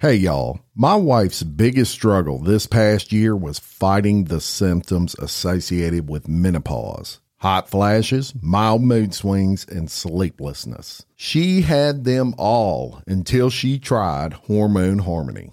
Hey y'all, my wife's biggest struggle this past year was fighting the symptoms associated with menopause. Hot flashes, mild mood swings, and sleeplessness. She had them all until she tried Hormone Harmony.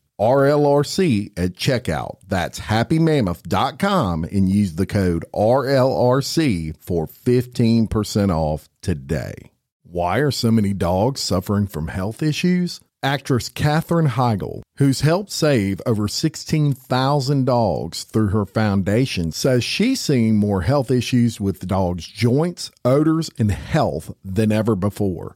RLRC at checkout. That's happymammoth.com and use the code RLRC for 15% off today. Why are so many dogs suffering from health issues? Actress Katherine Heigl, who's helped save over 16,000 dogs through her foundation, says she's seeing more health issues with dogs' joints, odors, and health than ever before.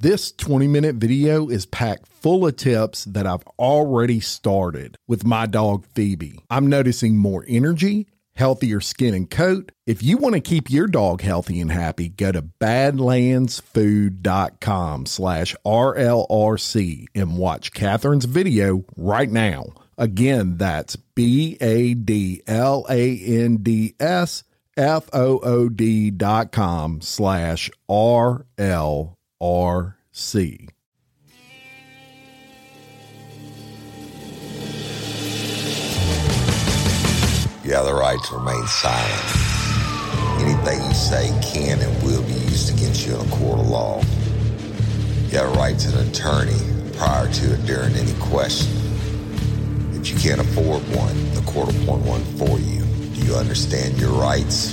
This 20 minute video is packed full of tips that I've already started with my dog Phoebe. I'm noticing more energy, healthier skin and coat. If you want to keep your dog healthy and happy, go to badlandsfood.com slash RLRC and watch Katherine's video right now. Again, that's B A D L A N D S F O O D dot com slash R L RC. You have the right to remain silent. Anything you say can and will be used against you in a court of law. You have a right to an attorney prior to and during any question. If you can't afford one, the court will appoint one for you. Do you understand your rights?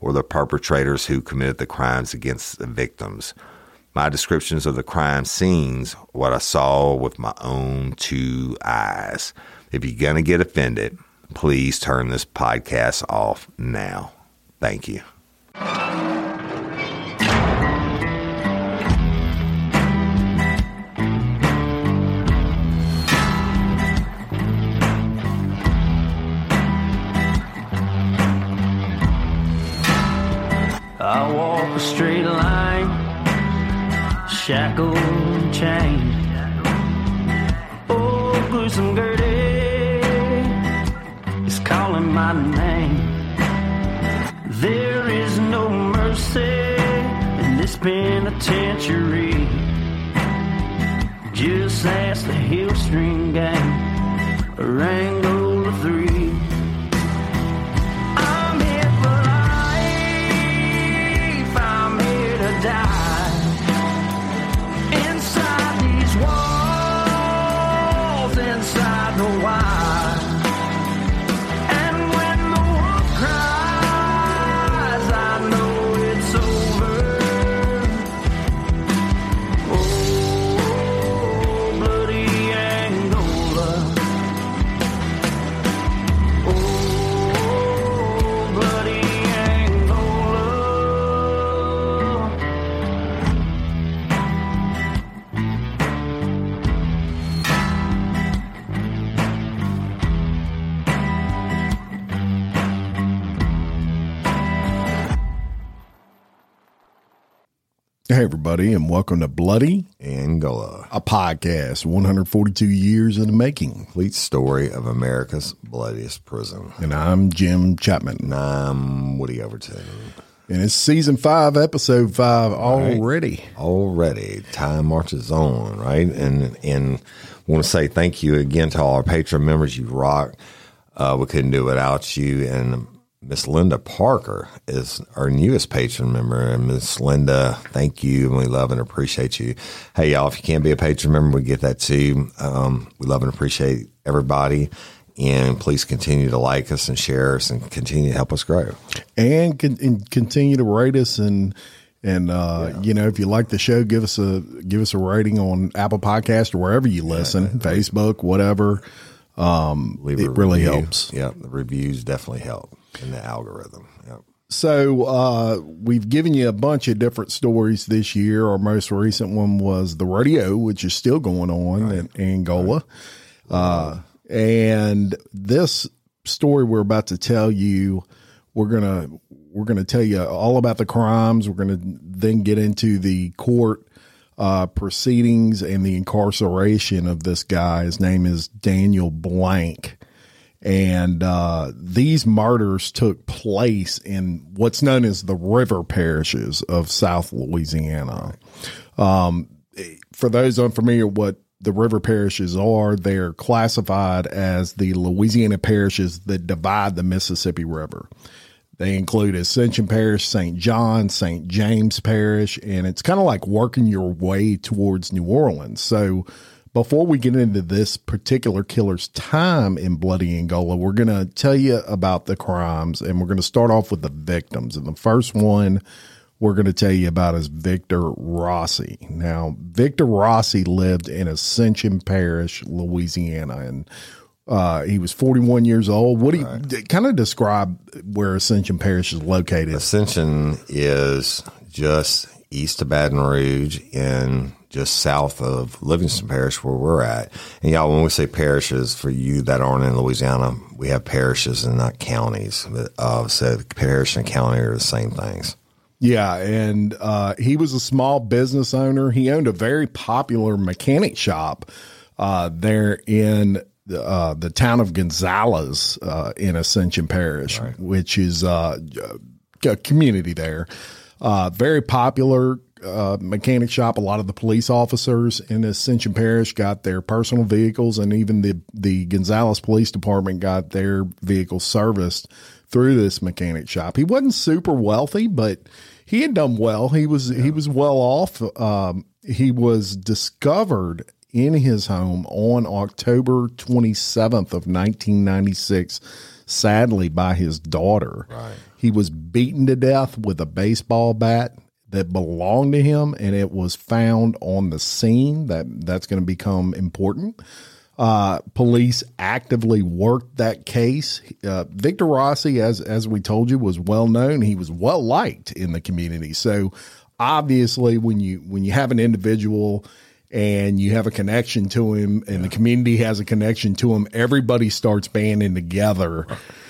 or the perpetrators who committed the crimes against the victims. My descriptions of the crime scenes, what I saw with my own two eyes. If you're going to get offended, please turn this podcast off now. Thank you. Shackled and chained. Oh, gruesome Gertie is calling my name. There is no mercy in this penitentiary. Just ask the Hillstream gang, or Hey, everybody, and welcome to Bloody, Angola, a podcast 142 years in the making. complete story of America's bloodiest prison. And I'm Jim Chapman. And I'm Woody Overton. And it's season five, episode five already. Already, time marches on, right? And and want to say thank you again to all our Patreon members. You rock. Uh, we couldn't do it without you. And Miss Linda Parker is our newest Patreon member. And Miss Linda, thank you. And we love and appreciate you. Hey, y'all, if you can't be a Patreon member, we get that too. Um, we love and appreciate everybody. And please continue to like us and share us and continue to help us grow. And, con- and continue to rate us and and uh, you know if you like the show, give us a give us a rating on Apple Podcast or wherever you listen, Facebook, whatever. Um, Leave it really review. helps. Yeah, the reviews definitely help in the algorithm. Yep. So uh, we've given you a bunch of different stories this year. Our most recent one was the rodeo, which is still going on in Angola. Uh, and this story we're about to tell you, we're gonna we're gonna tell you all about the crimes. We're gonna then get into the court uh, proceedings and the incarceration of this guy. His name is Daniel Blank and uh, these murders took place in what's known as the river parishes of South Louisiana. Um, for those unfamiliar, what the river parishes are, they're classified as the Louisiana parishes that divide the Mississippi River. They include Ascension Parish, St. John, St. James Parish, and it's kind of like working your way towards New Orleans. So, before we get into this particular killer's time in Bloody Angola, we're going to tell you about the crimes and we're going to start off with the victims. And the first one we're going to tell you about is Victor Rossi. Now, Victor Rossi lived in Ascension Parish, Louisiana, and uh, he was 41 years old. What do you kind of describe where Ascension Parish is located? Ascension is just east of Baton Rouge and just south of Livingston Parish, where we're at. And y'all, when we say parishes, for you that aren't in Louisiana, we have parishes and not counties. But, uh, so parish and county are the same things. Yeah, and uh, he was a small business owner. He owned a very popular mechanic shop uh, there in the, uh, the town of Gonzales uh, in Ascension Parish, which is uh, a community there. Uh, very popular uh, mechanic shop. A lot of the police officers in Ascension Parish got their personal vehicles, and even the the Gonzales Police Department got their vehicles serviced through this mechanic shop. He wasn't super wealthy, but he had done well. He was he was well off, um, he was discovered in his home on October 27th of 1996, sadly by his daughter. Right. He was beaten to death with a baseball bat that belonged to him, and it was found on the scene. That that's going to become important. Uh, police actively worked that case. Uh, Victor Rossi, as as we told you, was well known. He was well liked in the community. So obviously, when you when you have an individual and you have a connection to him, and the community has a connection to him, everybody starts banding together.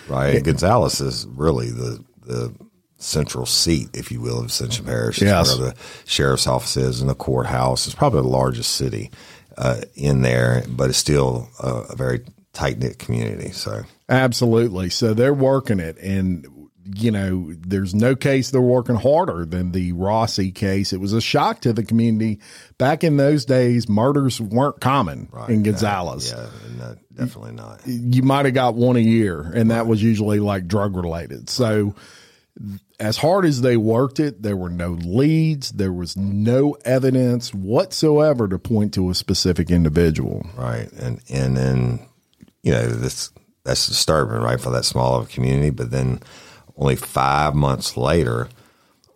Right. And Gonzales is really the the central seat, if you will, of Ascension Parish. Yes. where the sheriff's office is and the courthouse. It's probably the largest city uh, in there, but it's still a, a very tight knit community. So Absolutely. So they're working it. And, you know, there's no case they're working harder than the Rossi case. It was a shock to the community. Back in those days, murders weren't common in Gonzales. yeah, no, definitely not. You might have got one a year, and that was usually like drug related. So, as hard as they worked it, there were no leads, there was no evidence whatsoever to point to a specific individual. Right. And and then you know, this that's disturbing, right, for that small of a community. But then only five months later,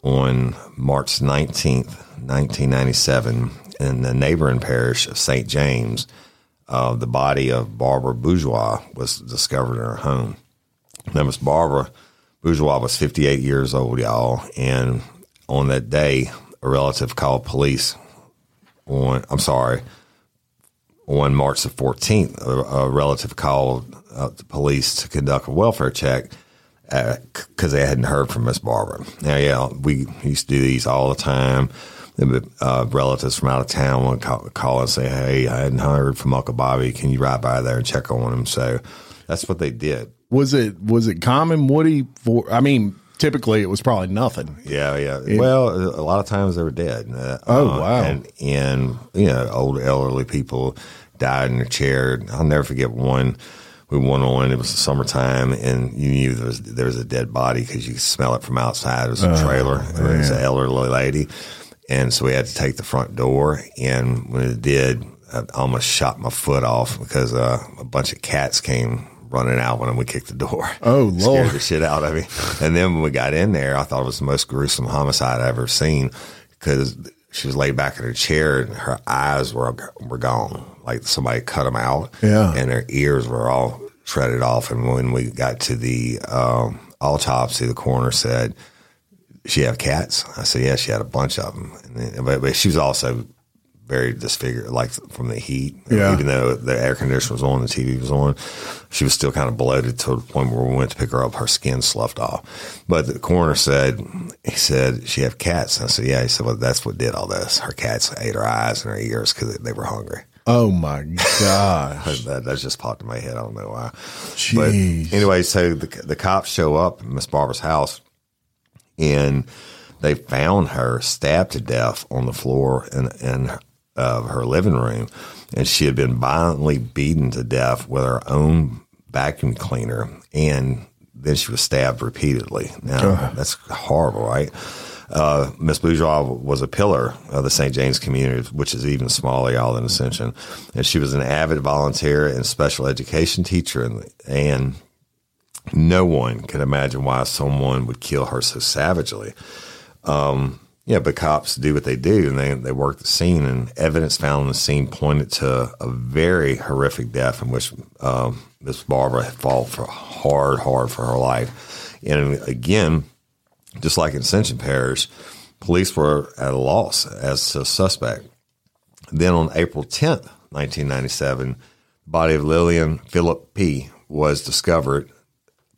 on March nineteenth, nineteen ninety seven, in the neighboring parish of St. James, uh, the body of Barbara Bourgeois was discovered in her home. Now, Miss Barbara Bourgeois was 58 years old, y'all. And on that day, a relative called police on, I'm sorry, on March the 14th, a, a relative called uh, the police to conduct a welfare check because they hadn't heard from Miss Barbara. Now, yeah, we used to do these all the time. Uh, relatives from out of town would call, call and say, "Hey, I hadn't heard from Uncle Bobby. Can you ride by there and check on him?" So that's what they did. Was it was it common, Woody? For I mean, typically it was probably nothing. Yeah, yeah. well, a lot of times they were dead. Uh, Oh, uh, wow. And and you know, old elderly people died in their chair. I'll never forget one. We went on. It was the summertime, and you knew there was there was a dead body because you could smell it from outside. It was a trailer. and it was an elderly lady, and so we had to take the front door. And when it did, I almost shot my foot off because uh, a bunch of cats came running out when we kicked the door. Oh, Scared Lord. the shit out of me. And then when we got in there, I thought it was the most gruesome homicide I've ever seen because she was laid back in her chair and her eyes were were gone, like somebody cut them out. Yeah. and her ears were all shredded off. And when we got to the um, autopsy, the coroner said, "She have cats?" I said, "Yeah, she had a bunch of them." And then, but, but she was also very disfigured, like from the heat. Yeah. Even though the air conditioner was on, the TV was on, she was still kind of bloated to the point where we went to pick her up, her skin sloughed off. But the coroner said, he said, she have cats. And I said, yeah. He said, well, that's what did all this. Her cats ate her eyes and her ears because they were hungry. Oh my gosh! That, that just popped in my head. I don't know why. Jeez. But anyway, so the, the cops show up at Miss Barbara's house and they found her stabbed to death on the floor in, in uh, her living room. And she had been violently beaten to death with her own vacuum cleaner. And then she was stabbed repeatedly. Now, that's horrible, right? Uh, Miss Bourgeois was a pillar of the St. James community, which is even smaller, y'all, than Ascension. And she was an avid volunteer and special education teacher. And, and no one could imagine why someone would kill her so savagely. Um, yeah, but cops do what they do, and they they work the scene, and evidence found on the scene pointed to a very horrific death in which um, Miss Barbara had fought for hard, hard for her life. And again, just like in Ascension Parish, police were at a loss as to a suspect. Then on April 10th, 1997, the body of Lillian Philippi was discovered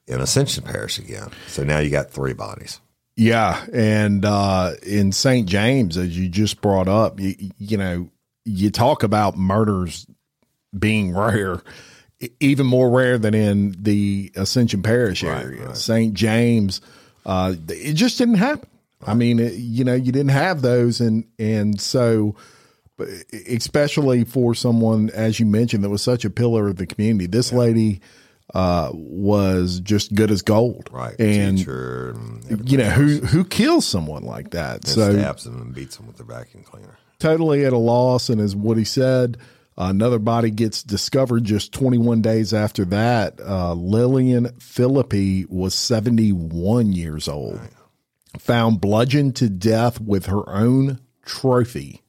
in Ascension Parish again. So now you got three bodies. Yeah, and uh, in St. James, as you just brought up, you, you know, you talk about murders being rare, even more rare than in the Ascension Parish area. St. James, uh, it just didn't happen. I mean, it, you know, you didn't have those, and and so, especially for someone as you mentioned that was such a pillar of the community, this lady uh, was just good as gold, Right. And Teacher and you know who who kills someone like that. and So stabs them and beats them with their vacuum cleaner. totally at a loss. And as what he said, another body gets discovered just 21 days after that. Uh, Lillian Philippi was 71 years old, found bludgeoned to death with her own trophy.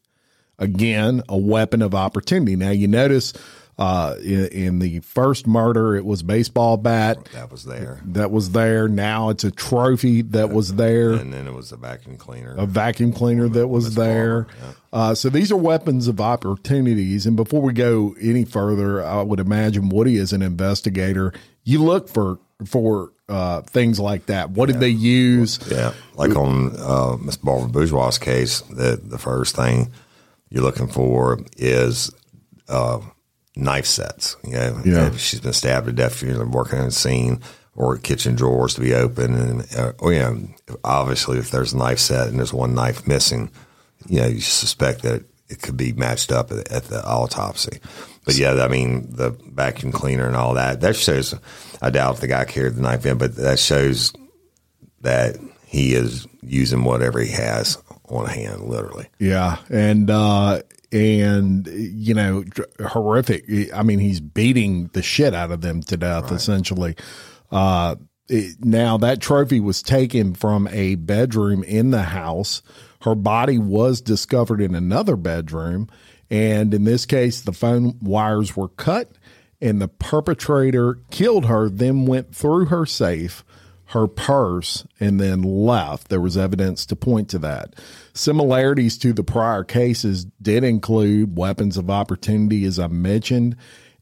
Again, a weapon of opportunity. Now you notice uh, in, in the first murder, it was baseball bat That was there. that was there. Now it's a trophy that was there And then it was a vacuum cleaner. a vacuum cleaner that was there. Uh, so these are weapons of opportunities. And before we go any further, I would imagine Woody is an investigator. You look for for uh, things like that. What did they use? Yeah, like on uh, Miss Barbara Bourgeois' case, the the first thing you're looking for is uh, knife sets. You know, Yeah. she's been stabbed to death, you're working on a scene or kitchen drawers to be open, and uh, or you know, obviously if there's a knife set and there's one knife missing, you know, you suspect that it could be matched up at, at the autopsy. But yeah, I mean, the vacuum cleaner and all that, that shows, I doubt if the guy carried the knife in, but that shows that he is using whatever he has on hand, literally. Yeah, and uh, and you know, horrific. I mean, he's beating the shit out of them to death, essentially. Uh, it, now that trophy was taken from a bedroom in the house. Her body was discovered in another bedroom, and in this case, the phone wires were cut, and the perpetrator killed her. Then went through her safe her purse and then left. There was evidence to point to that. Similarities to the prior cases did include weapons of opportunity, as I mentioned,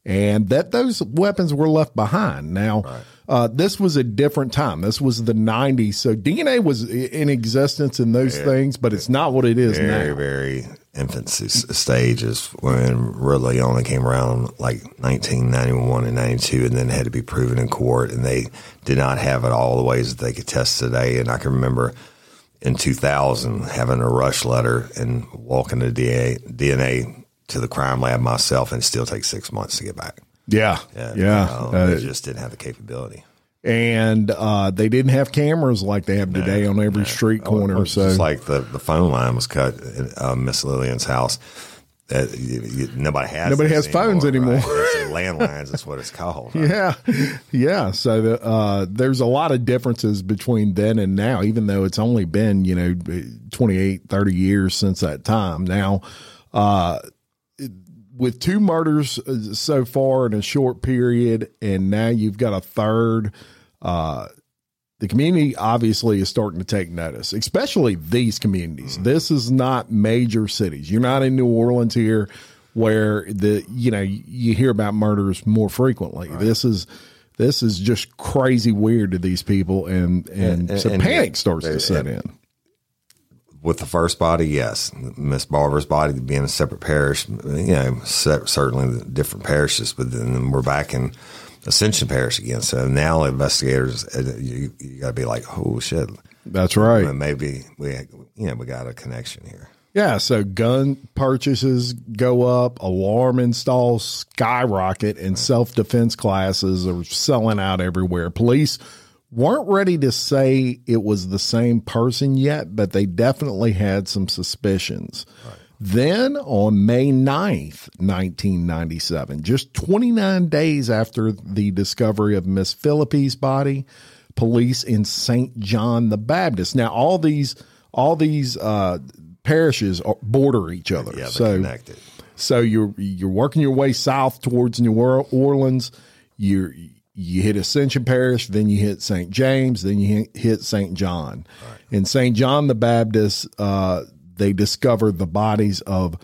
and that those weapons were left behind. Now, uh, this was a different time. This was the 90s. So DNA was in existence in those things, but it's not what it is Very, now. very very infancy stages when really only came around like 1991 and 92 and then had to be proven in court. And they did not have it all the ways that they could test today. And I can remember in 2000 having a rush letter and walking the DNA, DNA to the crime lab myself and still take six months to get back. Yeah. Yeah. Yeah. no, Uh, they just didn't have the capability. and uh, they didn't have cameras like they have today on every street corner. Well, so like the, the phone line was cut at uh, Miss Lillian's house. Uh, you, you, nobody has Nobody has phones anymore. right? It's landlines is what it's called. right? Yeah, yeah. So the, uh, there's a lot of differences between then and now, even though it's only been you know 28, 30 years since that time. Now, uh, with two murders uh, so far in a short period, and now you've got a third. Uh, the community obviously is starting to take notice, especially these communities. This is not major cities. You're not in New Orleans here where the you know you hear about murders more frequently. This is this is just crazy weird to these people and and, And- so and- panic starts to set in. With the first body, yes, Miss Barber's body being a separate parish, you know, se- certainly the different parishes, but then we're back in Ascension Parish again. So now investigators, uh, you, you got to be like, oh shit, That's right. maybe we, you know, we got a connection here. Yeah, so gun purchases go up, alarm installs skyrocket, and self defense classes are selling out everywhere. Police weren't ready to say it was the same person yet, but they definitely had some suspicions. Then on May 9th, 1997, just 29 days after the discovery of Miss Philippi's body, police in St. John the Baptist. Now, all these all these uh, parishes are, border each other. Yeah, so connected. so you're you're working your way south towards New Orleans. You you hit Ascension Parish, then you hit St. James, then you hit, St. John. In St. John the Baptist, uh, they discovered the bodies of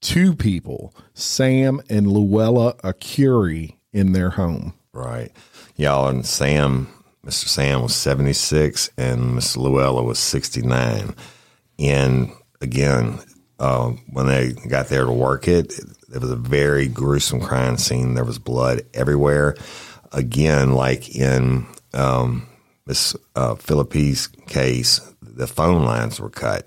two people, Sam and Luella Arcuri, in their home. Right. Y'all and Sam, Mr. Sam was 76 and Miss Luella was 69. And again, uh, when they got there to work it, it was a very gruesome crime scene. There was blood everywhere. Again, like in um, Miss uh, case, the phone lines were cut.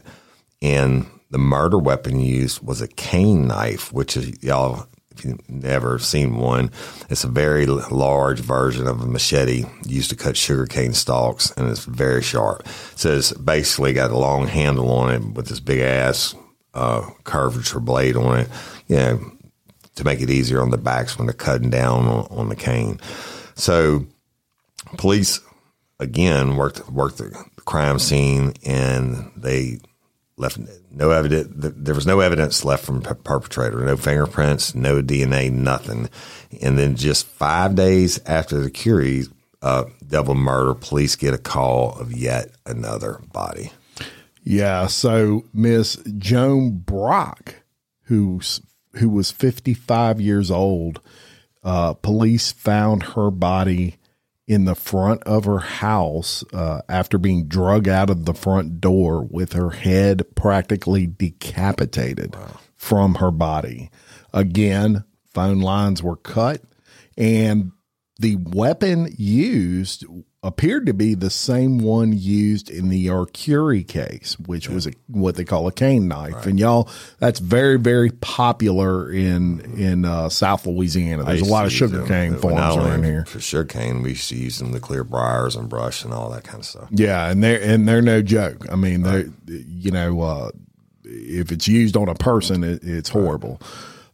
And the murder weapon used was a cane knife, which is, y'all, if you've never seen one, it's a very large version of a machete used to cut sugarcane stalks, and it's very sharp. So it's basically got a long handle on it with this big ass uh, curvature blade on it, you know, to make it easier on the backs when they're cutting down on, on the cane. So police again worked worked the crime scene and they left no evidence. There was no evidence left from the perpetrator. No fingerprints, no DNA, nothing. And then just five days after the Arcuri uh, double murder, police get a call of yet another body. Yeah. So Miss Joan Brock, who's who was 55 years old, uh, police found her body in the front of her house uh, after being drug out of the front door with her head practically decapitated wow. from her body. Again, phone lines were cut, and the weapon used appeared to be the same one used in the Arcuri case, which yeah. was a, what they call a cane knife. Right. And y'all, that's very, very popular in in uh, South Louisiana. There's a lot of sugar cane farms around here. For sugar cane, we used to use them to clear briars and brush and all that kind of stuff. Yeah, and they're and they're no joke. I mean, right. they you know, uh, if it's used on a person, it, it's horrible.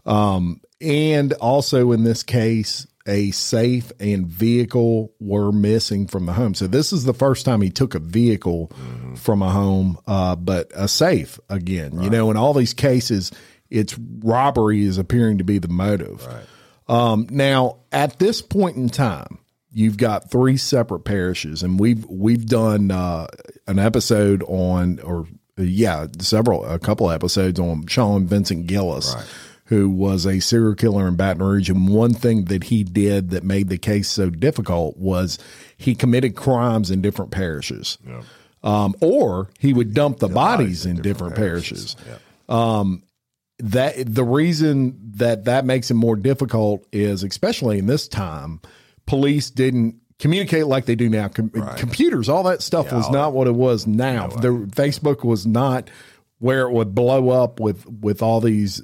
Um, and also in this case, a safe and vehicle were missing from the home. So this is the first time he took a vehicle mm-hmm. from a home, uh, but a safe again. Right. You know, in all these cases, it's robbery is appearing to be the motive. Right. Um, now, at this point in time, you've got three separate parishes, and we've we've done uh, an episode on, or yeah, several a couple episodes on Sean Vincent Gillis. Right who was a serial killer in Baton Rouge. And one thing that he did that made the case so difficult was he committed crimes in different parishes. Yeah. Um, or he would dump the, the bodies, bodies, in, different, different, parishes. parishes. Yeah. Um, that the reason that that makes it more difficult is, especially in this time, police didn't communicate like they do now. Com- right. Computers, all that stuff yeah, was not what it was now. No the Facebook was not where it would blow up with with all these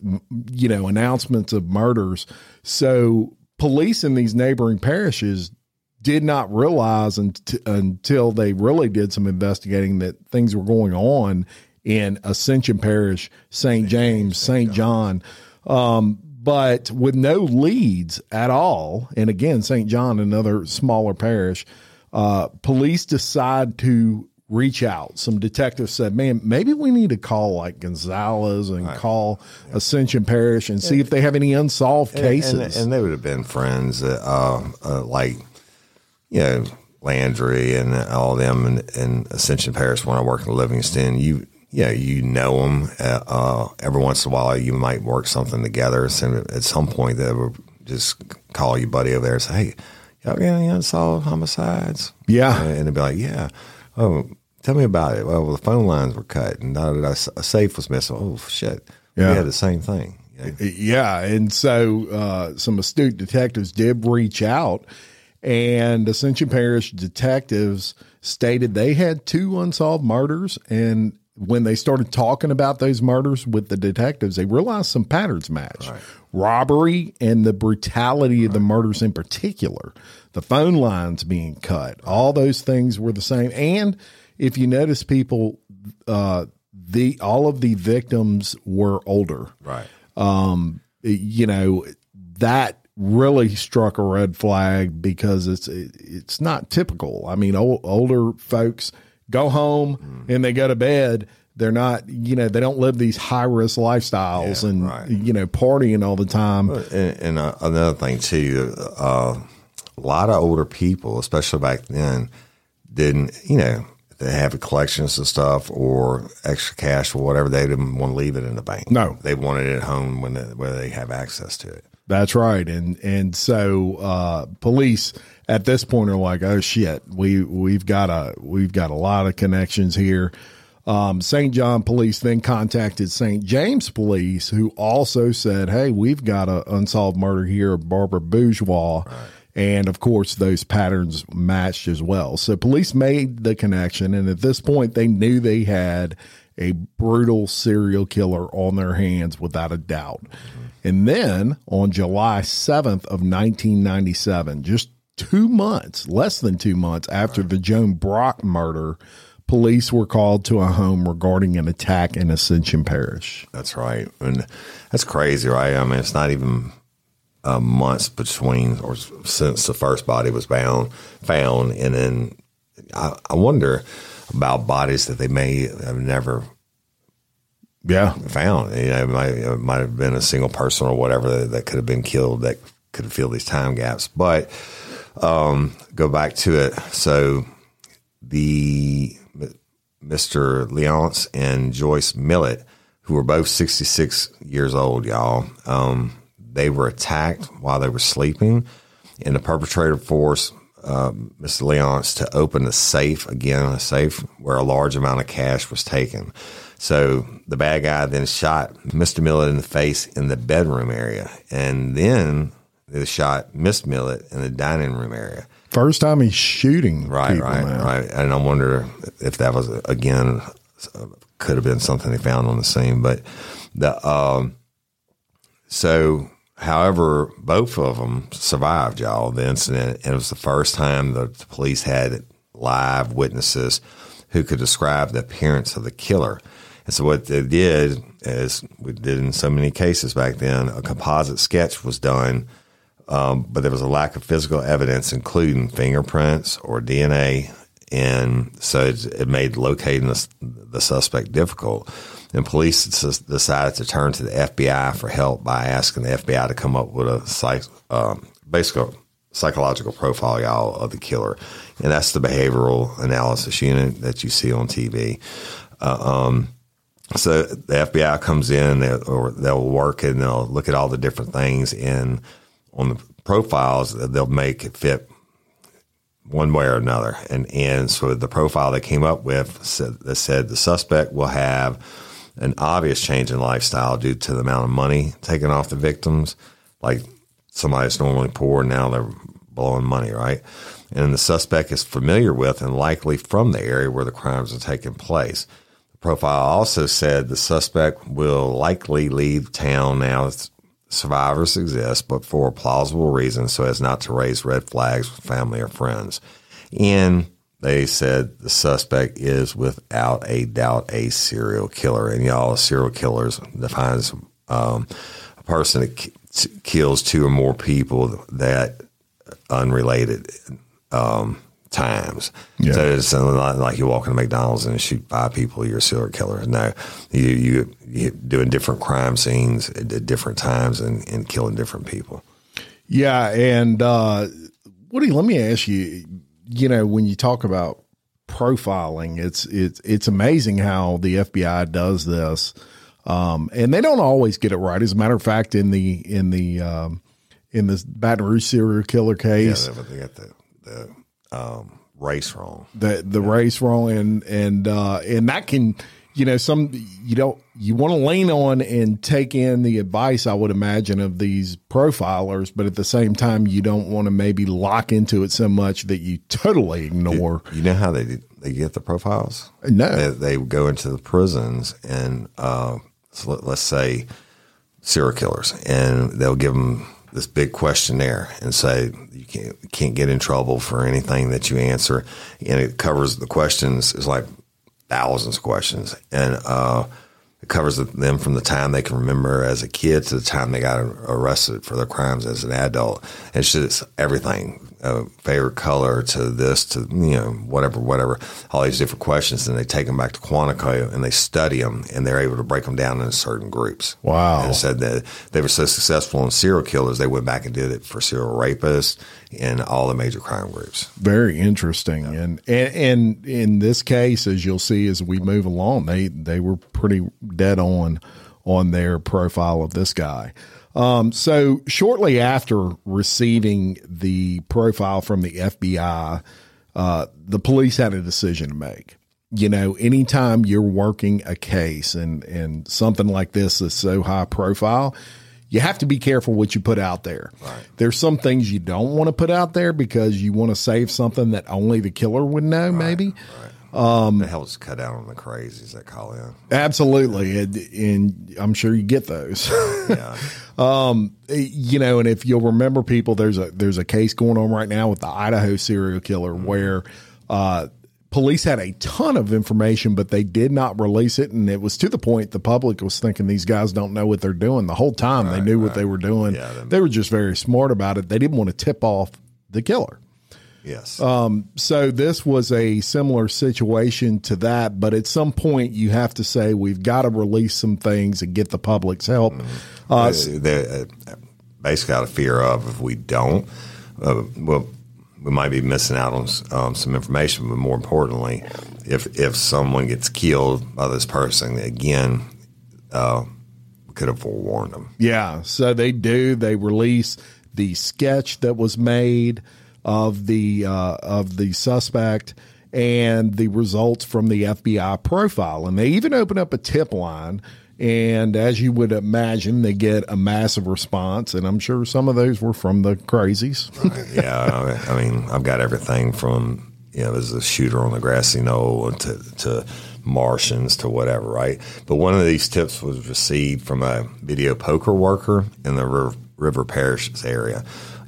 you know announcements of murders so police in these neighboring parishes did not realize until they really did some investigating that things were going on in Ascension Parish, St. James, St. John, um, but with no leads at all. And again, St. John, another smaller parish, uh, police decide to reach out. Some detectives said, "Man, maybe we need to call like Gonzales and right. call yeah. Ascension Parish and see if they have any unsolved and, cases." And, and, they would have been friends, uh, uh, like you know Landry and all them, and, and, Ascension Parish when I worked in Livingston. You yeah, you know them. Uh, uh, every once in a while, you might work something together. So at some point, they would just call you buddy over there and say, "Hey." Y'all got any unsolved homicides? Yeah. And they'd be like, yeah. Oh, Tell me about it. Well, the phone lines were cut, and now that a safe was missing. Oh shit! Yeah. We had the same thing. Yeah, yeah. and so uh, some astute detectives did reach out, and Ascension Parish detectives stated they had two unsolved murders, and when they started talking about those murders with the detectives, they realized some patterns match. Right. Robbery and the brutality right. of the murders in particular, the phone lines being cut, all those things were the same. And if you notice, people, uh, the all of the victims were older. Right. Um, you know that really struck a red flag because it's it's not typical. I mean, old, older folks go home mm. and they go to bed. They're not, you know, they don't live these high risk lifestyles yeah, and right. you know partying all the time. And, and uh, another thing too, uh, a lot of older people, especially back then, didn't, you know, they have collections and stuff or extra cash or whatever, they didn't want to leave it in the bank. No, they wanted it at home when they, where they have access to it. That's right, and and so uh, police at this point are like, oh shit, we we've got a we've got a lot of connections here. Um, St. John Police then contacted St. James Police, who also said, "Hey, we've got an unsolved murder here of Barbara Bourgeois." Right and of course, those patterns matched as well. So police made the connection. And at this point, they knew they had a brutal serial killer on their hands without a doubt. Mm-hmm. And then on July 7th of 1997, just two months, less than two months after right. the Joan Brock murder, police were called to a home regarding an attack in Ascension Parish. That's right, and that's crazy, right? I mean, it's not even uh, months between or since the first body was found, found, and then I, I wonder about bodies that they may have never Yeah. found. You know, it might, it might have been a single person or whatever that, that could have been killed that could have filled these time gaps. But um, go back to it. So the Mr. Leonce and Joyce Millett, who were both 66 years old, y'all, um, they were attacked while they were sleeping, and the perpetrator forced uh, Mr. Leonce to open a safe again, a safe where a large amount of cash was taken. So the bad guy then shot Mr. Millett in the face in the bedroom area, and then they shot Miss Millett in the dining room area. First time he's shooting. Right, right, now. right. And I wonder if that was again could have been something they found on the scene, but the um, so however both of them survived y'all the incident, and it was the first time that the police had live witnesses who could describe the appearance of the killer. And so what they did, as we did in so many cases back then, a composite sketch was done um, but there was a lack of physical evidence, including fingerprints or DNA, and so it, it made locating the, the suspect difficult. And police decided to turn to the FBI for help by asking the FBI to come up with a psych, um, basic psychological profile, y'all, of the killer, and that's the behavioral analysis unit that you see on TV. So the FBI comes in, they'll- or they'll work and they'll look at all the different things, and on the profiles, they'll make it fit one way or another. And and so the profile they came up with said, that said the suspect will have an obvious change in lifestyle due to the amount of money taken off the victims, like somebody that's normally poor now they're blowing money, right? And the suspect is familiar with and likely from the area where the crimes are taking place. The profile also said the suspect will likely leave town now that survivors exist, but for a plausible reason so as not to raise red flags with family or friends. And they said the suspect is without a doubt a serial killer. And y'all, serial killers defines um, a person that ki- kills two or more people that unrelated um, times. Yeah. So it's not like you walk into McDonald's and shoot five people, you're a serial killer. No, you you you doing different crime scenes at at different times and, and killing different people. Yeah, and uh, Woody, let me ask you. You know, when you talk about profiling, it's it's it's amazing how the FBI does this, um, and they don't always get it right. As a matter of fact, in the in the um, in this Baton Rouge serial killer Yeah, case, they, they got the the um, race wrong. the the race wrong and and uh and that can you know some you don't you want to lean on and take in the advice i would imagine of these profilers but at the same time you don't want to maybe lock into it so much that you totally ignore You know how they they get the profiles? No. they, they go into the prisons and uh, so let, let's say serial killers, and they'll give them this big questionnaire and say you can't can't get in trouble for anything that you answer, and it covers the questions is like thousands of questions, and uh, it covers them from the time they can remember as a kid to the time they got arrested for their crimes as an adult. And it's just everything, uh, favorite color to this to you know whatever, whatever, all these different questions. And they take them back to Quantico and they study them, and they're able to break them down into certain groups. Wow. And said that they were so successful in serial killers, they went back and did it for serial rapists and all the major crime groups. very interesting and, and and in this case as you'll see as we move along they they were pretty dead on on their profile of this guy um, so shortly after receiving the profile from the FBI, uh, the police had a decision to make. You know, anytime you're working a case and and something like this is so high profile, you have to be careful what you put out there. There's some things you don't want to put out there because you want to save something that only the killer would know, maybe. Um, the helps cut out on the crazies that call in. Absolutely. And, and I'm sure you get those. Yeah. Um, eh, you know, and if you'll remember, people, there's a there's a case going on right now with the Idaho serial killer mm-hmm. where uh, police had a ton of information, but they did not release it. And it was to the point the public was thinking these guys don't know what they're doing. The whole time they knew what they were doing. Yeah, they were just very smart about it. They didn't want to tip off the killer. Yes. So this was a similar situation to that, but at some point you have to say we've got to release some things and get the public's help. Uh, they uh, basically out of fear of if we don't, uh, well, we might be missing out on um, some information. But more importantly, if if someone gets killed by this person again, uh, we could have forewarned them. Yeah, so they do. They release the sketch that was made of the uh, of the suspect and the results from the FBI profile, and they even open up a tip line. And as you would imagine, they get a massive response, and I'm sure some of those were from the crazies. yeah, I mean, I've got everything from you know, there's a shooter on the grassy knoll to, to Martians to whatever, right? But one of these tips was received from a video poker worker in the River, River Parish area,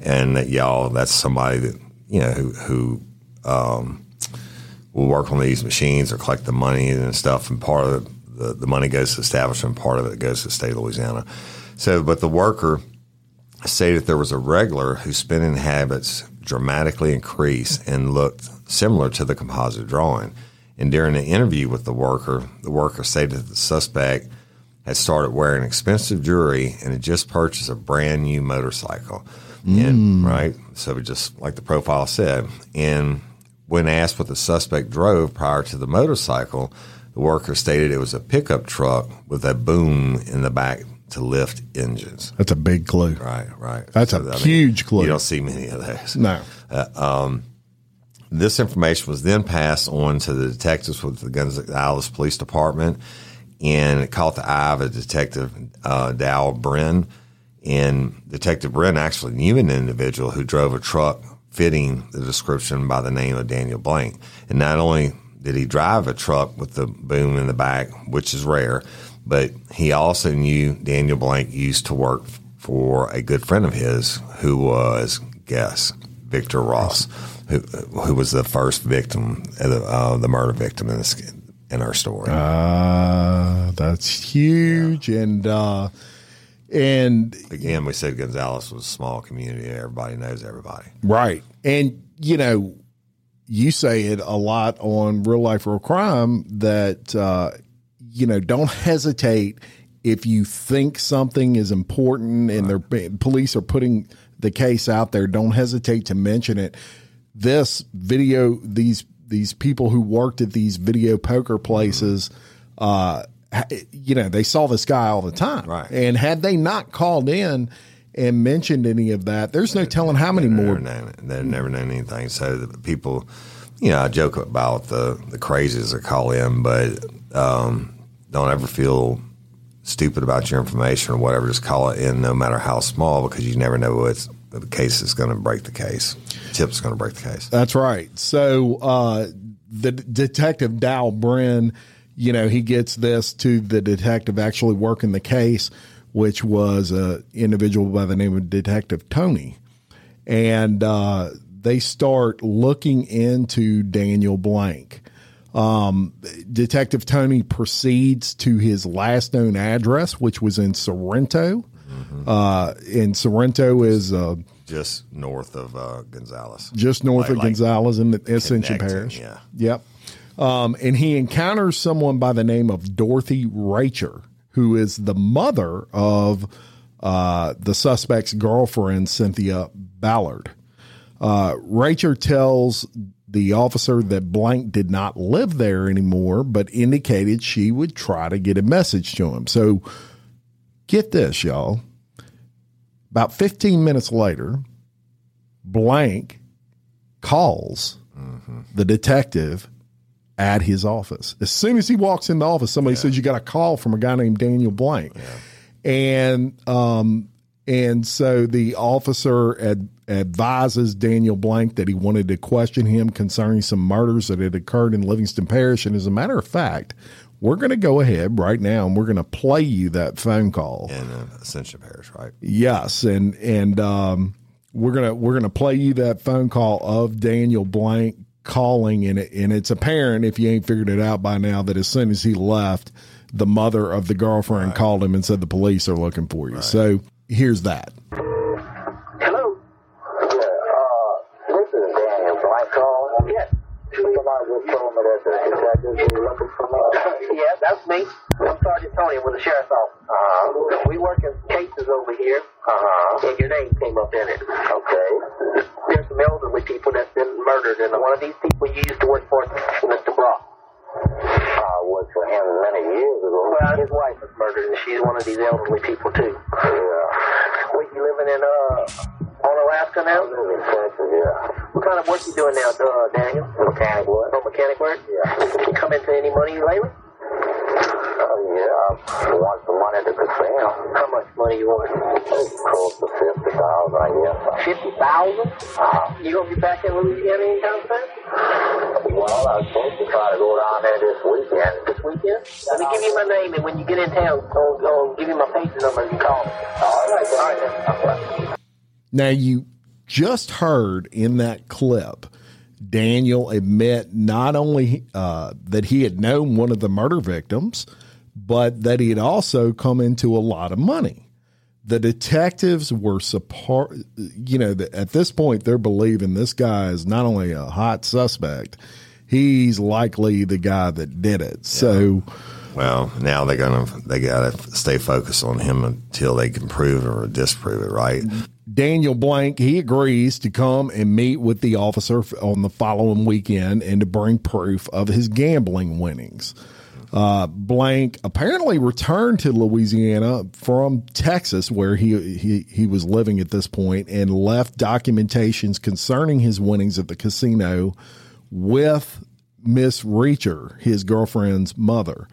and that y'all, that's somebody that you know who who um, will work on these machines or collect the money and stuff, and part of the, the, the money goes to the establishment, part of it goes to the state of Louisiana. So, but the worker stated there was a regular whose spending habits dramatically increased and looked similar to the composite drawing. And during an interview with the worker, the worker stated that the suspect had started wearing expensive jewelry and had just purchased a brand new motorcycle. And, mm. right? So we just like the profile said. And when asked what the suspect drove prior to the motorcycle, the worker stated it was a pickup truck with a boom in the back to lift engines. That's a big clue. Right, right. That's a huge clue. You don't see many of those. No. Uh, um, this information was then passed on to the detectives with the Gonzales Police Department, and it caught the eye of a detective, uh, Dow Bren. And Detective Bren actually knew an individual who drove a truck fitting the description by the name of Daniel Blank. And not only did he drive a truck with the boom in the back, which is rare, but he also knew Daniel Blank used to work for a good friend of his who was, guess, Victor Ross, who who was the first victim, of the, uh, murder victim in this in our story. Uh, that's huge. And, uh, and Again, we said Gonzales was a small community; everybody knows everybody. Right. And, you know, you say it a lot on real life real crime that, uh, you know, don't hesitate if you think something is important and they're police are putting the case out there. Don't hesitate to mention it. This video, these these people who worked at these video poker places, uh, ha- you know, they saw this guy all the time. Right. And had they not called in and mentioned any of that, there's no telling how many more they've never known anything. So the people, you know, I joke about the the crazies that call in, but um, don't ever feel stupid about your information or whatever. Just call it in, no matter how small, because you never know what's the case is going to break the case. Tip's going to break the case. That's right. So uh, the detective Dow Bren, you know, he gets this to the detective actually working the case, which was a individual by the name of Detective Tony, and uh, they start looking into Daniel Blank. Um, Detective Tony proceeds to his last known address, which was in Sorrento. Uh, and Sorrento is uh, Just north of uh, Gonzales. just north Like- of like Gonzales in the Ascension Parish. yeah. Yep. Um, and he encounters someone by the name of Dorothy Racher, who is the mother of uh, the suspect's girlfriend, Cynthia Ballard. Uh, Racher tells the officer that Blank did not live there anymore, but indicated she would try to get a message to him. So get this, y'all. About 15 minutes later, Blank calls the detective at his office. As soon as he walks in the office, somebody says, You got a call from a guy named Daniel Blank. And, um, and so the officer ad- advises Daniel Blank that he wanted to question him concerning some murders that had occurred in Livingston Parish. And as a matter of fact, we're going to go ahead right now and we're going to play you that phone call. in uh, Ascension Parish, right? Yes, and and um, we're gonna we're gonna play you that phone call of Daniel Blank calling, and it, and it's apparent if you ain't figured it out by now that as soon as he left, the mother of the girlfriend called him and said the police are looking for you. So here's that. Hello? Yeah, uh, this is Daniel Blanco. Yes. Somebody just told me that the detectives were looking for me. yeah, that's me. Sergeant Tony with the Sheriff's Office. Uh-huh. We work in cases over here. Uh-huh. And your name came up in it. Okay. There's some elderly people that's been murdered, and one of these people you used to work for, Mr. Brock. I worked for him many years ago. Well, his wife was murdered, and she's one of these elderly people, too. Yeah. Wait, you living in, uh, Onalaska now? I live in Texas, yeah. What kind of work you doing now, uh, Daniel? Mechanic work. Oh, mechanic work? Yeah. You come into any money lately? Oh, yeah. I want some money at the casino. How much money you want? Close to 50000 I guess. 50000 uh, You gonna be back in Louisiana anytime soon? Well, I was supposed to try to go down there this weekend. This weekend? Let me give you my name, and when you get in town, I'll, I'll give you my page number and you call me. All right, all right. then. Now, you just heard in that clip Daniel admit not only uh, that he had known one of the murder victims, but that he had also come into a lot of money. The detectives were support, you know, at this point, they're believing this guy is not only a hot suspect, he's likely the guy that did it. So, Well, now they're gonna they gotta stay focused on him until they can prove it or disprove it, right? Daniel Blank, he agrees to come and meet with the officer on the following weekend and to bring proof of his gambling winnings. Uh, Blank apparently returned to Louisiana from Texas, where he, he he was living at this point, and left documentations concerning his winnings at the casino with Miss Reacher, his girlfriend's mother.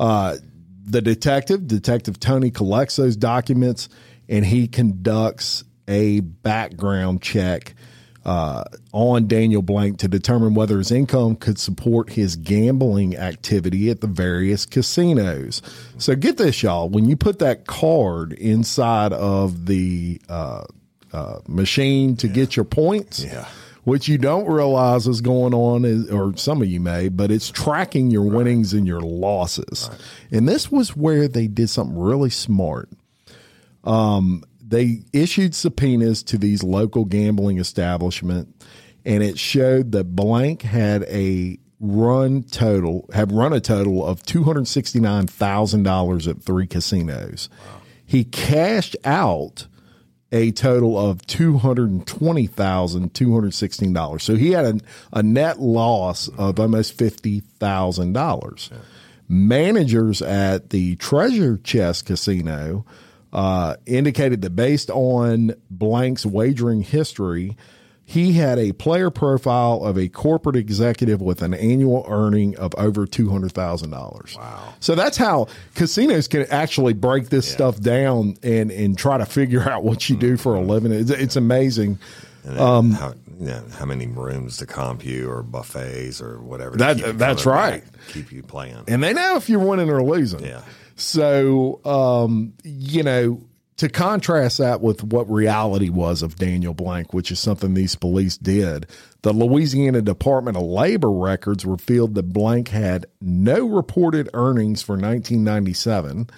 Uh, the detective, Detective Tony, collects those documents and he conducts a background check uh, on Daniel Blank to determine whether his income could support his gambling activity at the various casinos. So get this, y'all. When you put that card inside of the uh, uh, machine to get your points, Yeah. what you don't realize is going on is, or some of you may, but it's tracking your winnings and your losses. And this was where they did something really smart. Um, they issued subpoenas to these local gambling establishment, and it showed that Blank had a run total had run a total of two hundred sixty nine thousand dollars at three casinos. He cashed out a total of two hundred twenty thousand two hundred sixteen dollars. So he had a, a net loss of almost fifty thousand dollars. Managers at the Treasure Chest Casino uh, indicated that based on Blank's wagering history, he had a player profile of a corporate executive with an annual earning of over two hundred thousand dollars. Wow! So that's how casinos can actually break this stuff down and and try to figure out what you do for a living. It's, it's amazing. Then how, you know, how many rooms to comp you or buffets or whatever. That- that's right. keep you playing. and they know if you're winning or losing. Yeah. So, um, you know, to contrast that with what reality was of Daniel Blank, which is something these police did, the Louisiana Department of Labor records revealed that Blank had no reported earnings for 1997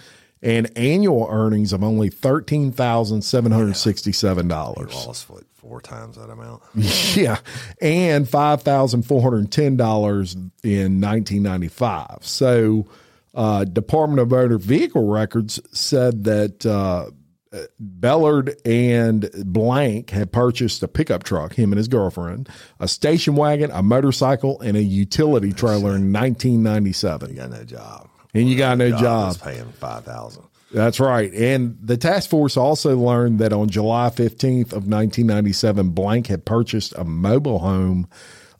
and annual earnings of only $13,767. Lost what four times that amount. Yeah, and five thousand four hundred ten dollars in nineteen ninety five. So, uh, Department of Motor Vehicle Records said that uh, Bellard and Blank had purchased a pickup truck, him and his girlfriend, a station wagon, a motorcycle, and a utility trailer in 1997. You got no job. And you got no Job job. paying five thousand. That's right. And the task force also learned that on July 15th of 1997, Blank had purchased a mobile home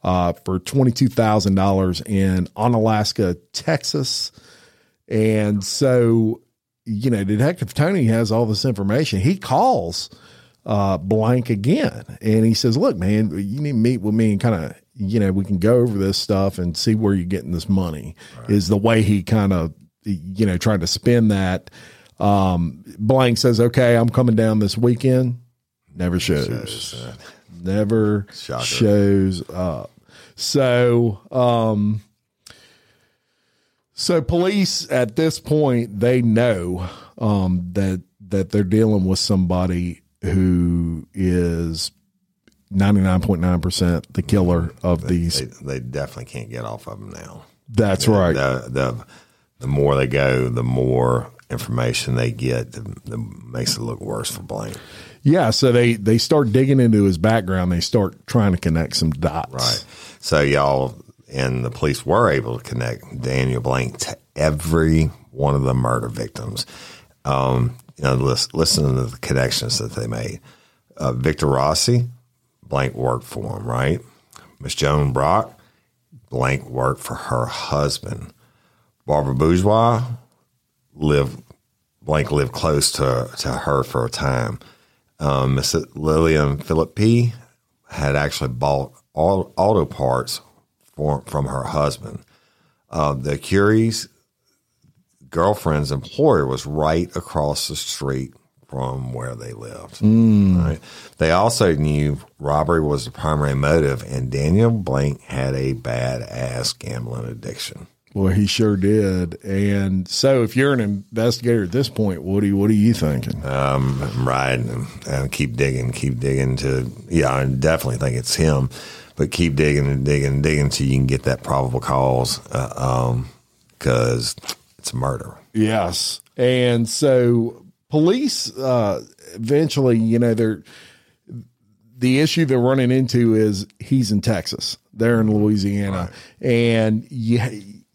uh, for $22,000 in Onalaska, Texas. And so, you know, Detective Tony has all this information. He calls uh, Blank again and he says, Look, man, you need to meet with me and kind of, you know, we can go over this stuff and see where you're getting this money, is the way he kind of, you know, trying to spin that. Um, Blank says, Okay, I'm coming down this weekend. Never shows. Never Shocker. shows up. So, um, so police at this point they know um, that that they're dealing with somebody who is ninety nine point nine percent the killer of these. They, they definitely can't get off of them now. That's right. The, the the more they go, the more information they get, the, the makes it look worse for Blank. Yeah, so they they start digging into his background. They start trying to connect some dots. Right. So y'all and the police were able to connect Daniel Blank to every one of the murder victims. Um, you know, listen, listen to the connections that they made. Uh, Victor Rossi, Blank worked for him, right? Miss Joan Brock, Blank worked for her husband. Barbara Bourgeois lived Blank lived close to to her for a time. Um, Lillian Philippi had actually bought auto parts for, from her husband. Uh, the Curie's girlfriend's employer was right across the street from where they lived. Right? They also knew robbery was the primary motive, and Daniel Blank had a badass gambling addiction. Well, he sure did. And so, if you're an investigator at this point, Woody, what are you thinking? Um, I'm riding and keep digging, keep digging to yeah, I definitely think it's him, but keep digging and digging and digging until you can get that probable cause, because it's a murder. Yes. And so police uh eventually, you know, they're the issue they're running into is he's in Texas. They're in Louisiana. And you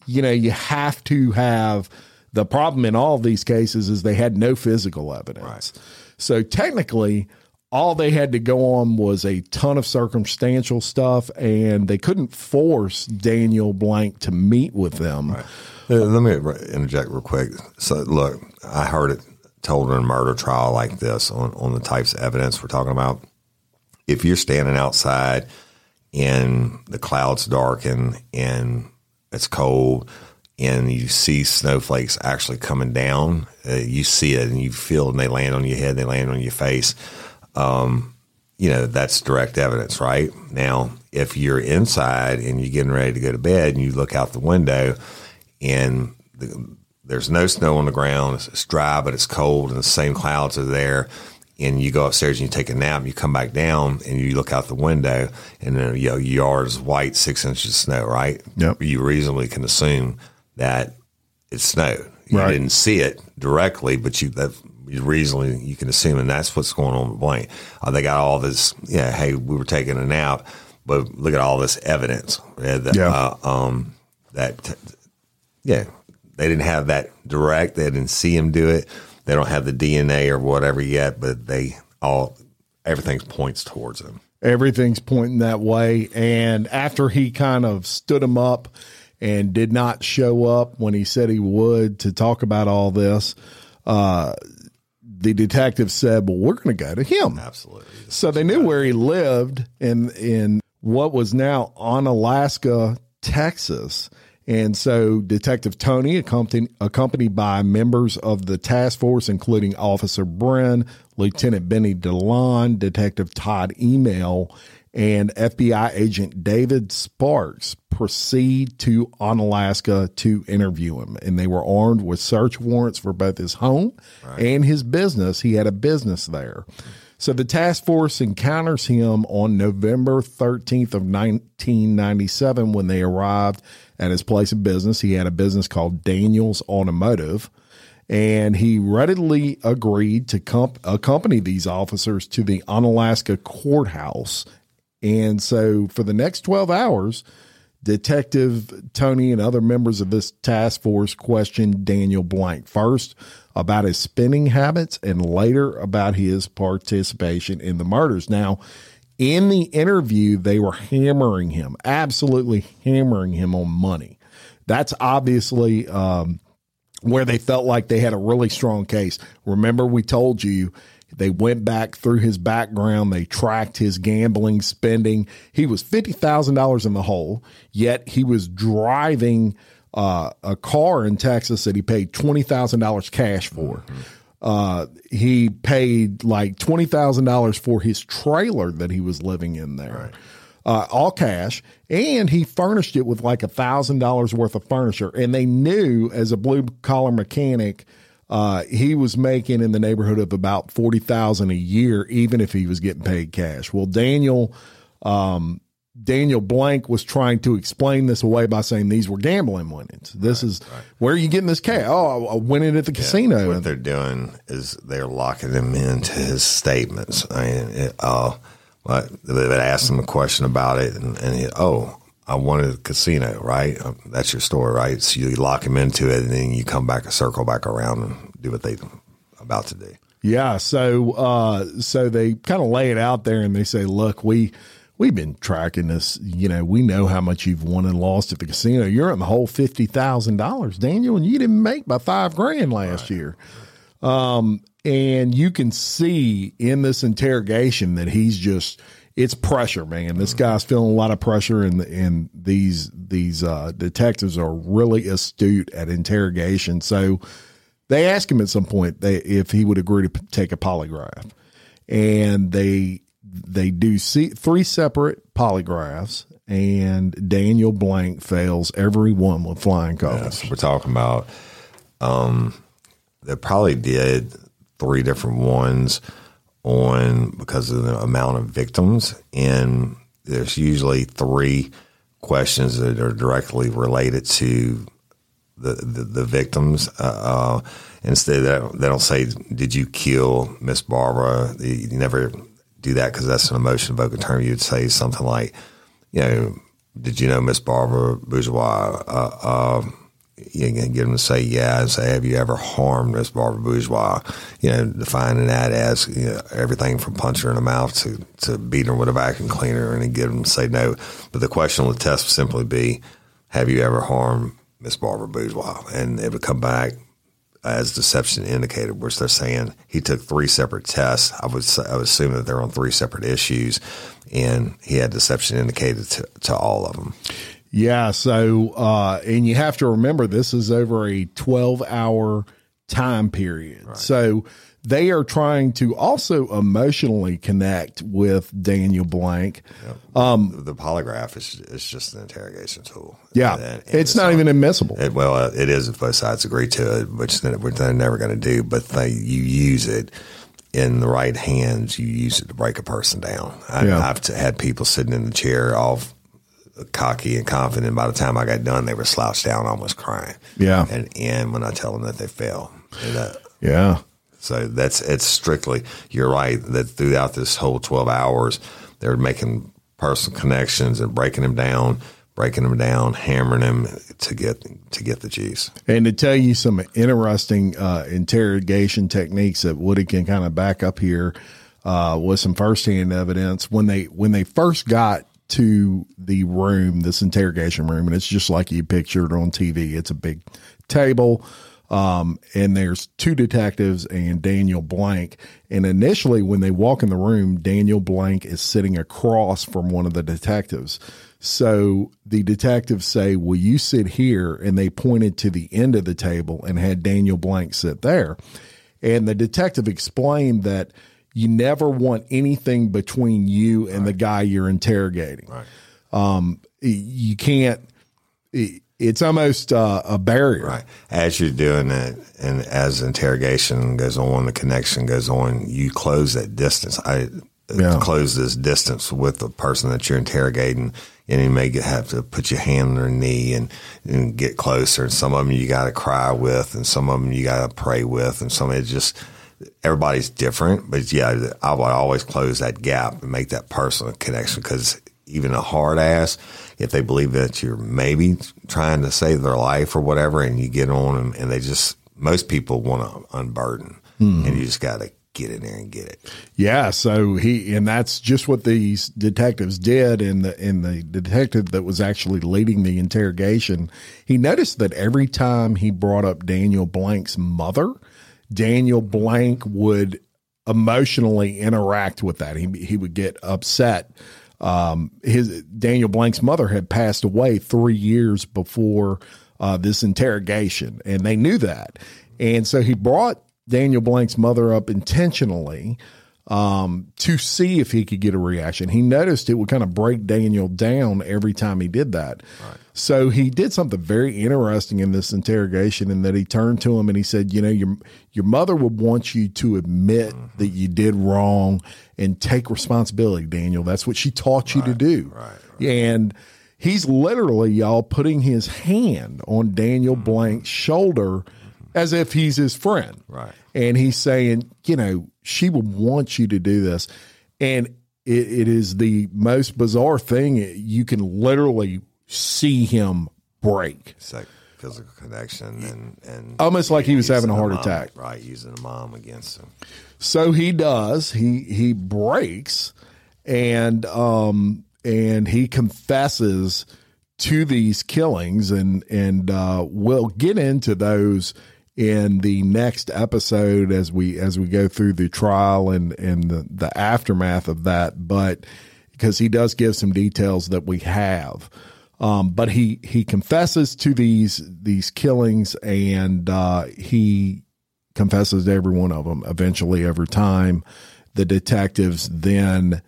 you know, you have to have the problem in all of these cases is they had no physical evidence. So technically all they had to go on was a ton of circumstantial stuff and they couldn't force Daniel Blank to meet with them. Uh, Let me interject real quick. So, look, I heard it told in a murder trial like this on, on the types of evidence we're talking about. If you're standing outside and the clouds darken and it's cold and you see snowflakes actually coming down, uh, you see it and you feel and they land on your head, they land on your face. Um, you know, that's direct evidence, right? Now, if you're inside and you're getting ready to go to bed and you look out the window and the, there's no snow on the ground, it's, it's dry, but it's cold and the same clouds are there. And you go upstairs and you take a nap, and you come back down and you look out the window, and then you know, your yard is white, six inches of snow, right? Yep. You reasonably can assume that it snowed. You Right. didn't see it directly, but you that you reasonably you can assume, and that's what's going on with Blank. Uh, they got all this. Yeah, hey, we were taking a nap, but look at all this evidence. Yeah, that, Yeah. Uh, um, that yeah, they didn't have that direct. They didn't see him do it. They don't have the DNA or whatever yet, but they all everything points towards him. everything's pointing that way. And after he kind of stood him up and did not show up when he said he would to talk about all this, uh, the detective said, "Well, we're going to go to him." Absolutely. So they knew where he lived in in what was now Onalaska, Texas. And so Detective Tony, accompanied, accompanied by members of the task force, including Officer Bren, Lieutenant Benny DeLon, Detective Todd Email, and FBI agent David Sparks proceed to Onalaska to interview him. And they were armed with search warrants for both his home and his business. He had a business there. So the task force encounters him on November 13th of 1997 when they arrived at his place of business. He had a business called Daniels Automotive and he readily agreed to comp- accompany these officers to the Onalaska courthouse. And so for the next 12 hours, Detective Tony and other members of this task force questioned Daniel Blank first about his spending habits and later about his participation in the murders. Now, in the interview, they were hammering him, absolutely hammering him on money. That's obviously um, where they felt like they had a really strong case. Remember, we told you they went back through his background, they tracked his gambling spending. He was $50,000 in the hole, yet he was driving uh, a car in Texas that he paid $20,000 cash for. Uh, he paid like $20,000 for his trailer that he was living in there. uh, all cash, and he furnished it with like a thousand dollars worth of furniture. And they knew as a blue collar mechanic, uh, he was making in the neighborhood of about forty thousand a year, even if he was getting paid cash. Well, Daniel, um, Daniel Blank was trying to explain this away by saying these were gambling winnings. This is where are you getting this cash? Oh, I, I win it at the casino. What they're doing is they're locking him into his statements. I mean, it, uh, they would ask him a question about it, and, and he, oh, I wanted a casino, right? Um, That's your story, right? So you lock him into it, and then you come back and circle back around and do what they about to do. Yeah, so uh, so they kind of lay it out there and they say, look, we we've been tracking this. You know, we know how much you've won and lost at the casino. You're in the whole fifty thousand dollars, Daniel, and you didn't make by five grand last year. Um, and you can see in this interrogation that he's just it's pressure, man. This guy's feeling a lot of pressure, and and these these uh, detectives are really astute at interrogation. So they ask him at some point they, if he would agree to p- take a polygraph, and they they do see three separate polygraphs, and Daniel Blank fails every one with flying colors. So we're talking about um, they probably did three different ones on because of the amount of victims, and there's usually three questions that are directly related to the the, the victims. Uh, uh, instead, they don't, say, "Did you kill Miss Barbara?" You never do that because that's an emotion evoking term. You'd say something like, "You know, did you know Miss Barbara Bourgeois?" Uh, uh, you can get them to say yeah and say, have you ever harmed Miss Barbara Bourgeois? You know, defining that as you know, everything from punching her in the mouth to, to beating her with a vacuum cleaner and then get them to say no. But the question on the test would simply be, have you ever harmed Miss Barbara Bourgeois? And it would come back as deception indicated, which they're saying he took three separate tests. I would I would assume that they're on three separate issues, and he had deception indicated to, to all of them. Yeah. So, uh, and you have to remember this is over a 12 hour time period. So they are trying to also emotionally connect with Daniel Blank. Um, the polygraph is is just an interrogation tool. Yeah. And- and it's not even admissible. It, well, uh, it is if both sides agree to it, which they're they're never going to do. But they, you use it in the right hands. You use it to break a person down. I, Yeah. T- had people sitting in the chair all cocky and confident. By the time I got done, they were slouched down, almost crying. Yeah. And and when I tell them that they fail, that, yeah. so that's it's strictly. You're right that throughout this whole twelve hours, they're making personal connections and breaking them down, breaking them down, hammering them to get to get the juice. And to tell you some interesting uh, interrogation techniques that Woody can kind of back up here uh, with some firsthand evidence when they when they first got to the room, this interrogation room, and it's just like you pictured on TV. It's a big table. Um, and there's two detectives and Daniel Blank. And initially, when they walk in the room, Daniel Blank is sitting across from one of the detectives. So the detectives say, Will you sit here? And they pointed to the end of the table and had Daniel Blank sit there. And the detective explained that you never want anything between you and the guy you're interrogating. Um, you can't, it's almost uh, a barrier. Right. As you're doing it, and as interrogation goes on, the connection goes on, you close that distance. I Yeah. close this distance with the person that you're interrogating, and you may have to put your hand on their knee and, and get closer. And some of them you got to cry with, and some of them you got to pray with, and some of it just everybody's different. But yeah, I would always close that gap and make that personal connection because even a hard ass, if they believe that you're maybe trying to save their life or whatever, and you get on them and they just, most people want to unburden and mm-hmm. you just got to get in there and get it. Yeah, so he and that's just what these detectives did and the and the detective that was actually leading the interrogation, he noticed that every time he brought up Daniel Blank's mother, Daniel Blank would emotionally interact with that. He he would get upset. Um, his Daniel Blank's mother had passed away three years before uh, this interrogation, and they knew that, and so he brought Daniel Blank's mother up intentionally um, to see if he could get a reaction. He noticed it would kind of break Daniel down every time he did that. So he did something very interesting in this interrogation, in that he turned to him and he said, "You know, your your mother would want you to admit mm-hmm. that you did wrong and take responsibility, Daniel. That's what she taught you to do." right, And he's literally y'all putting his hand on Daniel mm-hmm. Blank's shoulder mm-hmm. as if he's his friend. Right. And he's saying, you know, she would want you to do this. And it, it is the most bizarre thing. You can literally see him break. It's like physical connection and and Almost like he was having a heart mom- attack. Right, using the mom against him. So he does. He he breaks and um and he confesses to these killings and and uh we'll get into those in the next episode as we as we go through the trial and and the, the aftermath of that but because he does give some details that we have. Um, but he he confesses to these these killings and uh, he confesses to every one of them eventually every time. The detectives then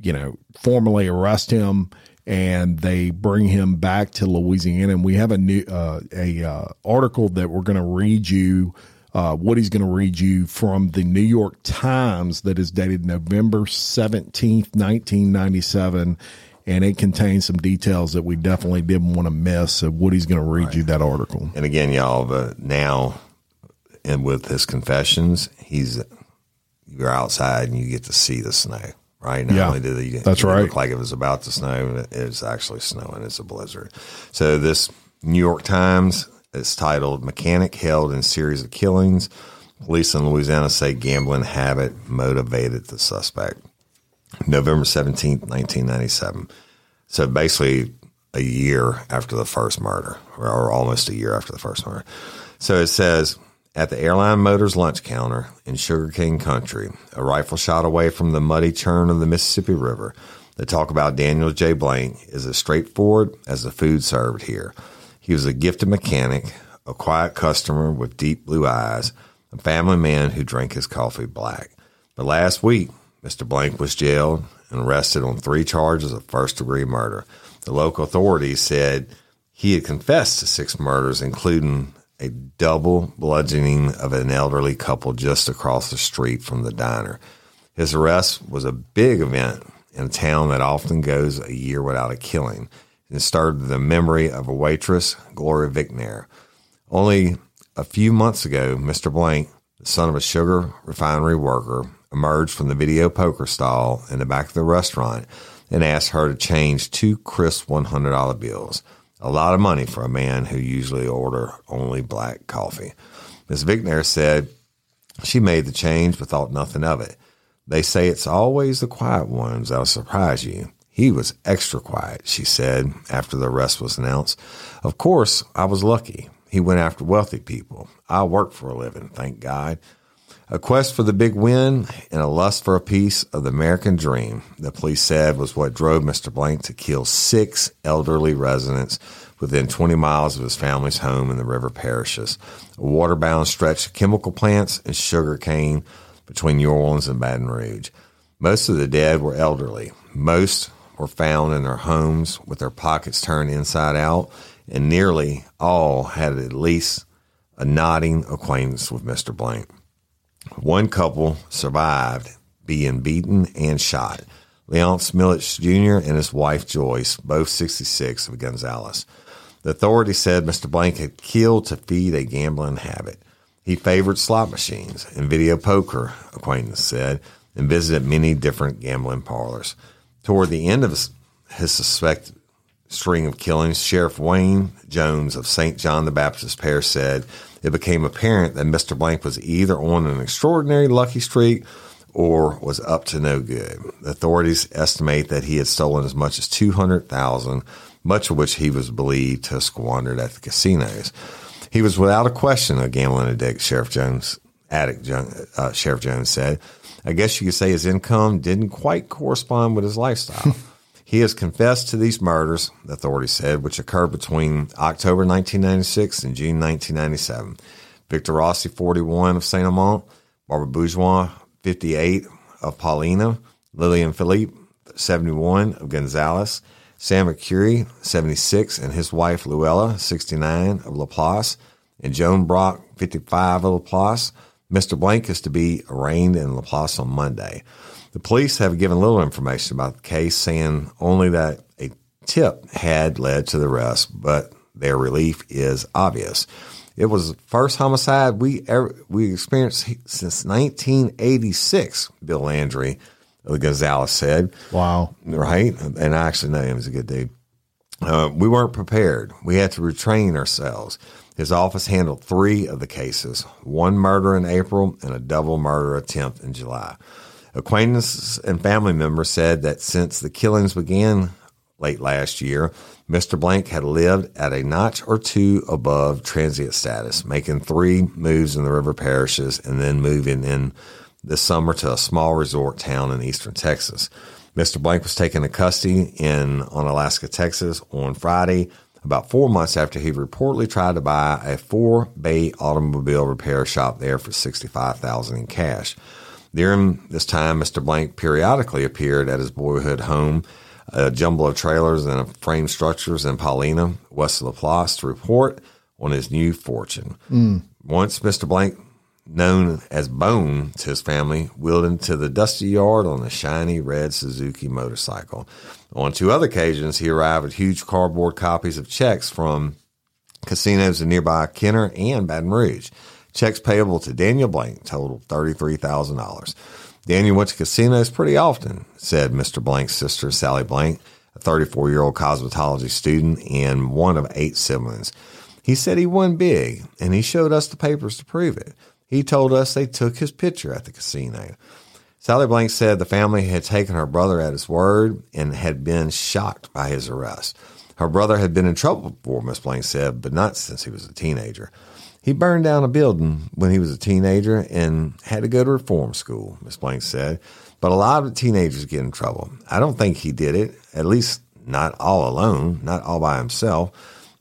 you know formally arrest him and they bring him back to Louisiana. And we have a new uh, a uh, article that we're going to read you uh, Woody's going to read you from the New York Times that is dated November 17th 1997 and it contains some details that we definitely didn't want to miss so Woody's going to read you that article. And again, y'all, but now and with his confessions, he's you're outside and you get to see the snow. Right? Not Yeah, only did it, that's it right. look like it was about to snow, it is actually snowing. It's a blizzard. So this New York Times is titled "Mechanic Held in Series of Killings." Police in Louisiana say gambling habit motivated the suspect. November seventeenth, nineteen ninety seven. So basically, a year after the first murder, or almost a year after the first murder. So it says at the Airline Motors lunch counter in Sugarcane Country, a rifle shot away from the muddy churn of the Mississippi River, the talk about Daniel J. Blank is as straightforward as the food served here. He was a gifted mechanic, a quiet customer with deep blue eyes, a family man who drank his coffee black. But last week, Mr. Blank was jailed and arrested on three charges of first degree murder. The local authorities said he had confessed to six murders, including a double bludgeoning of an elderly couple just across the street from the diner. His arrest was a big event in a town that often goes a year without a killing. It started the memory of a waitress, Gloria Vicknair. Only a few months ago, Mr. Blank, the son of a sugar refinery worker, emerged from the video poker stall in the back of the restaurant and asked her to change two crisp $100 bills. A lot of money for a man who usually order only black coffee. Ms. Vicknair said she made the change but thought nothing of it. They say it's always the quiet ones that'll surprise you. He was extra quiet, she said after the arrest was announced. Of course, I was lucky. He went after wealthy people. I work for a living, thank God. A quest for the big win and a lust for a piece of the American dream, the police said, was what drove Mr. Blank to kill six elderly residents within 20 miles of his family's home in the river parishes, a waterbound stretch of chemical plants and sugar cane between New Orleans and Baton Rouge. Most of the dead were elderly. Most were found in their homes with their pockets turned inside out, and nearly all had at least a nodding acquaintance with Mr. Blank. One couple survived being beaten and shot. Leonce Millich Jr. and his wife Joyce, both 66 of Gonzales. The authorities said Mr. Blank had killed to feed a gambling habit. He favored slot machines and video poker, acquaintance said, and visited many different gambling parlors. Toward the end of his, his suspected string of killings, Sheriff Wayne Jones of St. John the Baptist Parish said it became apparent that Mr. Blank was either on an extraordinary lucky streak or was up to no good. Authorities estimate that he had stolen as much as 200,000, much of which he was believed to have squandered at the casinos. He was without a question a gambling addict, Sheriff Jones, addict, uh, Sheriff Jones said. I guess you could say his income didn't quite correspond with his lifestyle. He has confessed to these murders, the authorities said, which occurred between October 1996 and June 1997. Victor Rossi, 41 of Saint Amant, Barbara Bourgeois, 58 of Paulina, Lillian Philippi, 71 of Gonzales, Sam Arcuri, 76, and his wife Luella, 69 of Laplace, and Joan Brock, 55 of Laplace. Mr. Blank is to be arraigned in Laplace on Monday. The police have given little information about the case, saying only that a tip had led to the arrest, but their relief is obvious. It was the first homicide we ever we experienced since 1986. Bill Landry of the Gonzales said, Wow. right? And I actually know him; he's a good dude. Uh, we weren't prepared. We had to retrain ourselves. His office handled three of the cases: one murder in April and a double murder attempt in July. Acquaintances and family members said that since the killings began late last year, Mr. Blank had lived at a notch or two above transient status, making three moves in the river parishes and then moving in this summer to a small resort town in eastern Texas. Mr. Blank was taken into custody in Onalaska, Texas on Friday, about four months after he reportedly tried to buy a four bay automobile repair shop there for $65,000 in cash. During this time, Mr. Blank periodically appeared at his boyhood home, a jumble of trailers and frame structures in Paulina, west of Laplace, to report on his new fortune. Hmm. Once Mr. Blank, known as Bone to his family, wheeled into the dusty yard on a shiny red Suzuki motorcycle. On two other occasions, he arrived with huge cardboard copies of checks from casinos in nearby Kenner and Baton Rouge. Checks payable to Daniel Blank totaled $33,000. Daniel went to casinos pretty often, said Mr. Blank's sister, Sally Blank, a 34 year old cosmetology student and one of eight siblings. He said he won big, and he showed us the papers to prove it. He told us they took his picture at the casino. Sally Blank said the family had taken her brother at his word and had been shocked by his arrest. Her brother had been in trouble before, Miss Blank said, but not since he was a teenager. He burned down a building when he was a teenager and had to go to reform school, Miss Blank said. But a lot of teenagers get in trouble. I don't think he did it, at least not all alone, not all by himself.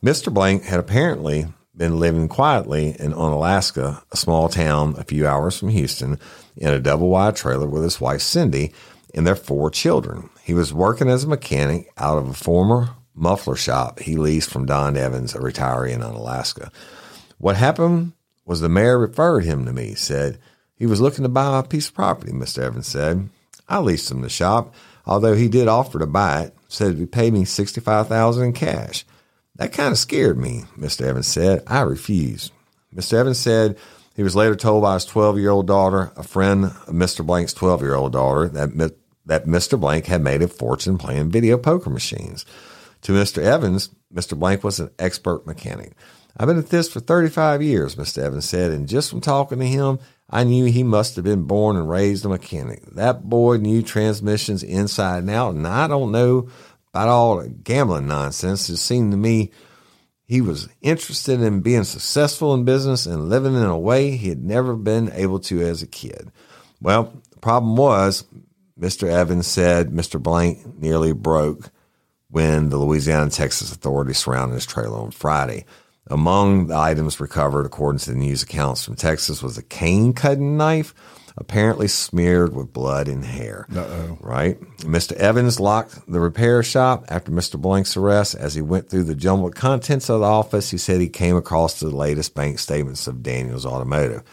Mr. Blank had apparently been living quietly in Onalaska, a small town a few hours from Houston, in a double wide trailer with his wife Cindy and their four children. He was working as a mechanic out of a former muffler shop he leased from Don Evans, a retiree in Onalaska. What happened was the mayor referred him to me, said he was looking to buy a piece of property, Mr. Evans said. I leased him the shop, although he did offer to buy it, said he'd pay me 65,000 in cash. That kind of scared me, Mr. Evans said. I refused. Mr. Evans said he was later told by his 12 year old daughter, a friend of Mr. Blank's 12 year old daughter, that, that Mr. Blank had made a fortune playing video poker machines. To Mr. Evans, Mr. Blank was an expert mechanic. I've been at this for 35 years, Mr. Evans said, and just from talking to him, I knew he must have been born and raised a mechanic. That boy knew transmissions inside and out, and I don't know about all the gambling nonsense. It seemed to me he was interested in being successful in business and living in a way he had never been able to as a kid. Well, the problem was, Mr. Evans said Mr. Blank nearly broke when the Louisiana and Texas authorities surrounded his trailer on Friday. Among the items recovered, according to the news accounts from Texas, was a cane cutting knife, apparently smeared with blood and hair. Uh-oh. Right? Mr. Evans locked the repair shop after Mr. Blank's arrest. As he went through the jumbled contents of the office, he said he came across the latest bank statements of Daniels Automotive.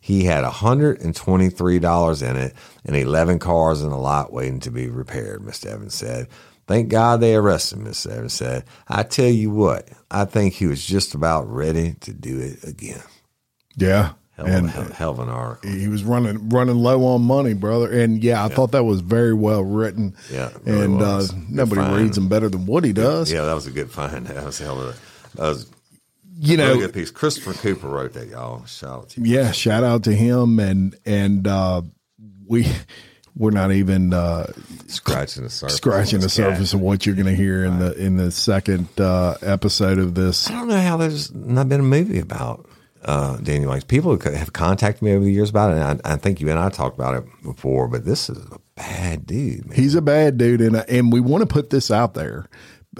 He had $123 in it and 11 cars in the lot waiting to be repaired, Mr. Evans said. Thank God they arrested him, Mr. Evans said. I tell you what, I think he was just about ready to do it again. Yeah. Hell, and hell, hell of an article. he was running running low on money, brother. And yeah, I thought that was very well written. Yeah, really and uh, nobody find. reads them better than Woody does. Yeah, that was a good find. That was a hell of a, that was You know, really good piece. Christopher Cooper wrote that, y'all. Shout out to yeah. Shout out to him, and and uh, we we're not even uh, Scratching the surface. scratching the surface of what you're going to hear in the in the second uh, episode of this. I don't know how there's not been a movie about uh, Daniel White. People have contacted me over the years about it, and I, I think you and I talked about it before. But this is a bad dude, man. He's a bad dude, and and we want to put this out there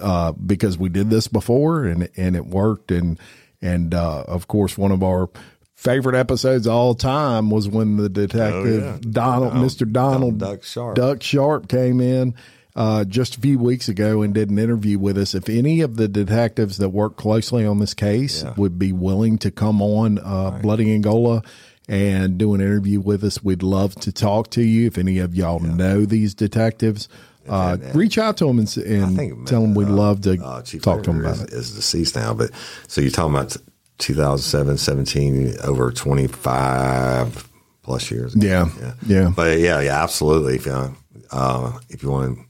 uh, because we did this before, and and it worked, and and uh, of course one of our favorite episodes of all time was when the detective Oh, yeah. Donald, Mr. Donald Duck Sharp. Duck Sharp came in uh, just a few weeks ago and did an interview with us. If any of the detectives that work closely on this case Yeah. would be willing to come on uh, Bloody Angola and do an interview with us, we'd love to talk to you. If any of y'all know these detectives, uh, reach out to them and, and think, tell them we'd uh, love to uh, talk to them about is, it. is deceased now, but so you're talking about 2007, 17, over 25 plus years. ago. Yeah, yeah. But yeah, yeah, absolutely. If you, uh, if you want to,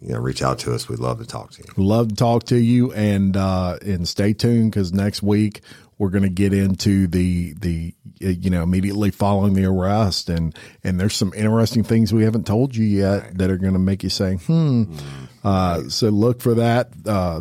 you know, reach out to us, we'd love to talk to you. love to talk to you and uh and stay tuned because next week we're going to get into the the uh, you know immediately following the arrest and and there's some interesting things we haven't told you yet that are going to make you say hmm uh so look for that uh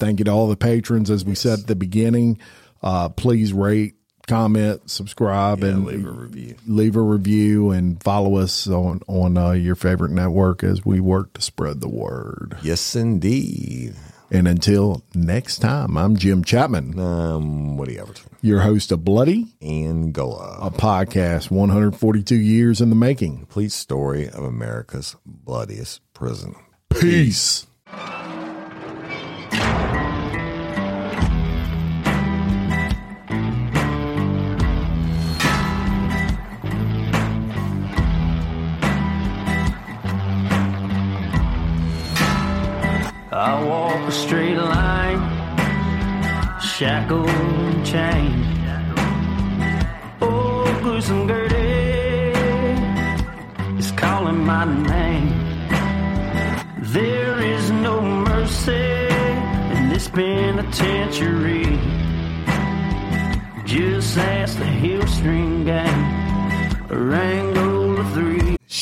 thank you to all the patrons as we said at the beginning uh please rate comment subscribe and leave a review. leave a review and follow us on on uh, your favorite network as we work to spread the word Yes, indeed. and until next time, I'm Jim Chapman, Um, Woody Overton. your host of Bloody, Angola. a podcast 142 years in the making. complete story of America's bloodiest prison. Peace. I walk a straight line, shackled and chained. Oh, gruesome Gertie is calling my name. There is no mercy in this penitentiary. Just ask the Hillstream gang, or Angola 3.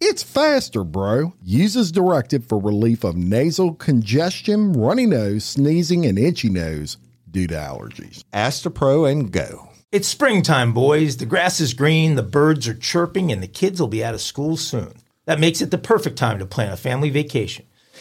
It's faster, bro. Uses as directed for relief of nasal congestion, runny nose, sneezing, and itchy nose due to allergies. Astepro and go. It's springtime, boys. The grass is green, the birds are chirping, and the kids will be out of school soon. That makes it the perfect time to plan a family vacation.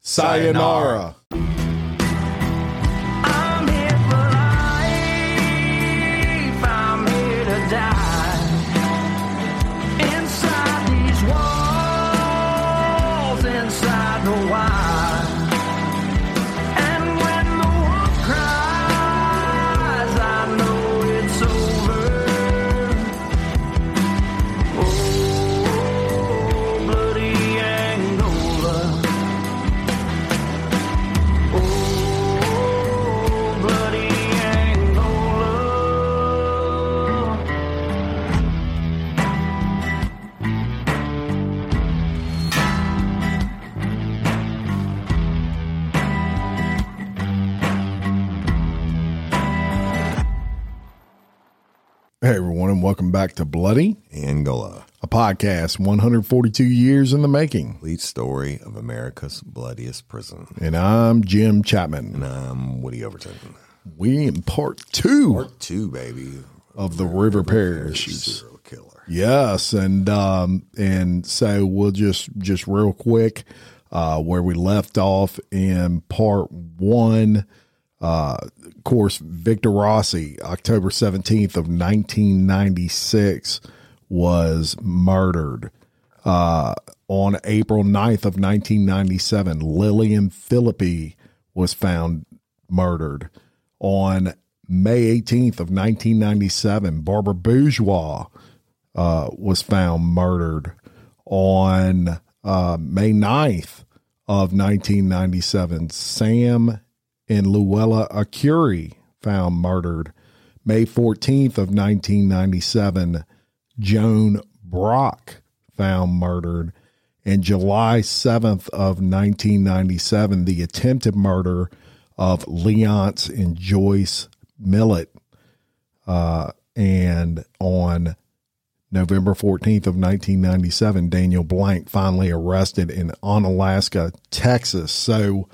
Sayonara. I'm Hey everyone, and welcome back to Bloody, Angola, a podcast 142 years in the making. lead story of America's bloodiest prison. And I'm Jim Chapman. And I'm Woody Overton. We in part two Part two, baby. of the River Parishes. Serial killer. Yes, and um, and so we'll just just real quick uh, where we left off in part one. Uh, of course, Victor Rossi, October seventeenth of nineteen ninety six, was murdered. Uh, on April 9th of 1997, Lillian Philippi was found murdered. On May 18th of 1997, Barbara Bourgeois uh, was found murdered. On uh, May 9th of 1997, Sam and Luella Arcuri found murdered. May 14th of 1997, Joan Brock found murdered. And July 7th of 1997, the attempted murder of Leonce and Joyce Millett. Uh, and on November 14th of 1997, Daniel Blank finally arrested in Onalaska, Texas. So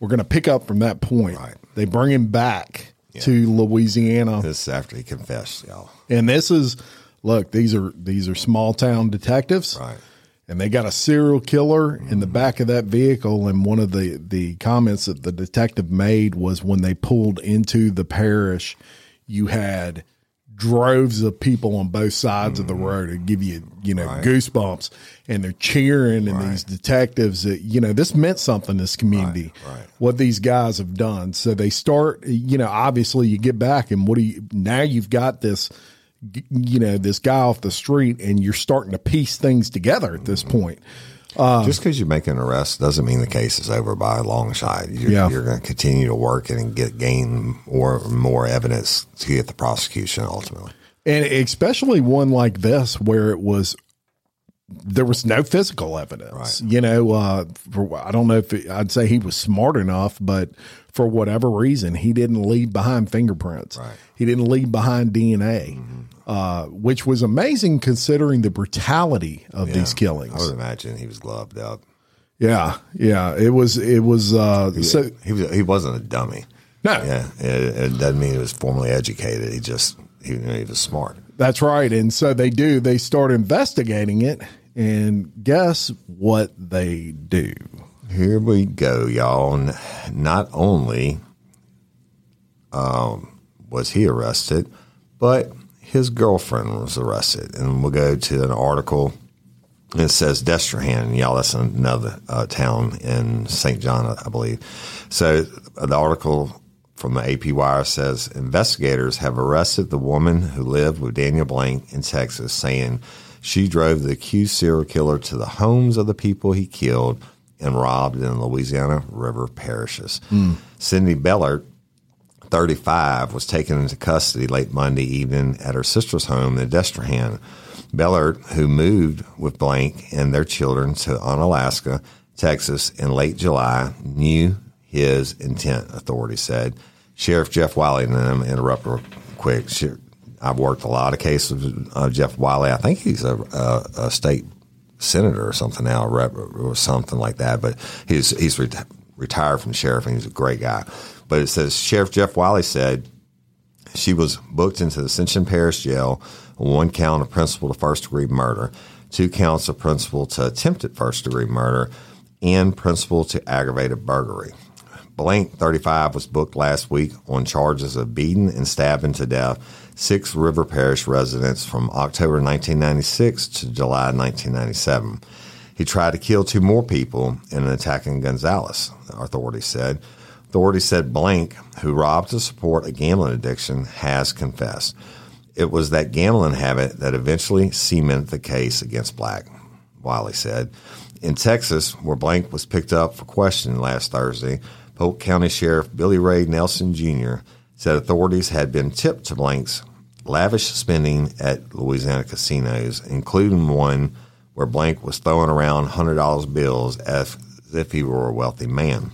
we're going to pick up from that point. Right. They bring him back to Louisiana. This is after he confessed, y'all. And this is look, these are these are small town detectives. Right. And they got a serial killer in the mm-hmm. back of that vehicle. And one of the, the comments that the detective made was when they pulled into the parish, you had droves of people on both sides of the mm-hmm. road to give you, you know, goosebumps. And they're cheering and these detectives that, you know, this meant something to this community, right. what these guys have done. So they start, you know, obviously you get back and what do you, now you've got this, you know, this guy off the street and you're starting to piece things together at this mm-hmm. point. Just because you make an arrest doesn't mean the case is over by a long shot. You're, Yeah. you're going to continue to work and get gain more more evidence to get the prosecution ultimately. And especially one like this where it was there was no physical evidence. Right. You know, uh, for, I don't know if it, I'd say he was smart enough, but for whatever reason, he didn't leave behind fingerprints. Right. He didn't leave behind DNA, uh, which was amazing considering the brutality of these killings. I would imagine he was gloved up. Yeah, yeah, it was. It was. Uh, so he was he wasn't a dummy. no, Yeah, it, it doesn't mean he was formally educated. He just he, he was smart. That's right. And so they do, they start investigating it. And guess what they do? Here we go, y'all. Not only um, was he arrested, but his girlfriend was arrested. And we'll go to an article. It says Destrehan, y'all. That's another uh, town in St. John, I believe. So the article from the AP Wire says investigators have arrested the woman who lived with Daniel Blank in Texas, saying she drove the accused serial killer to the homes of the people he killed and robbed in Louisiana River parishes. Cindy Bellert, 35, was taken into custody late Monday evening at her sister's home in Destrehan. Bellert, who moved with Blank and their children to Onalaska, Texas in late July, knew his intent, authorities said. Sheriff Jeff Wiley, and I'm gonna interrupt real quick. I've worked a lot of cases with Jeff Wiley. I think he's a, a, a state senator or something now, or something like that. But he's he's retired from sheriff, and he's a great guy. But it says Sheriff Jeff Wiley said she was booked into the Ascension Parish Jail on one count of principal to first degree murder, two counts of principal to attempted first degree murder, and principal to aggravated burglary. Blank, 35, was booked last week on charges of beating and stabbing to death six River Parish residents from October 1996 to July 1997. He tried to kill two more people in an attack in Gonzales, authorities said. Authorities said Blank, who robbed to support a gambling addiction, has confessed. It was that gambling habit that eventually cemented the case against Blank, Wiley said. In Texas, where Blank was picked up for questioning last Thursday, Polk County Sheriff Billy Ray Nelson Jr. said authorities had been tipped to Blank's lavish spending at Louisiana casinos, including one where Blank was throwing around $100 bills as if he were a wealthy man.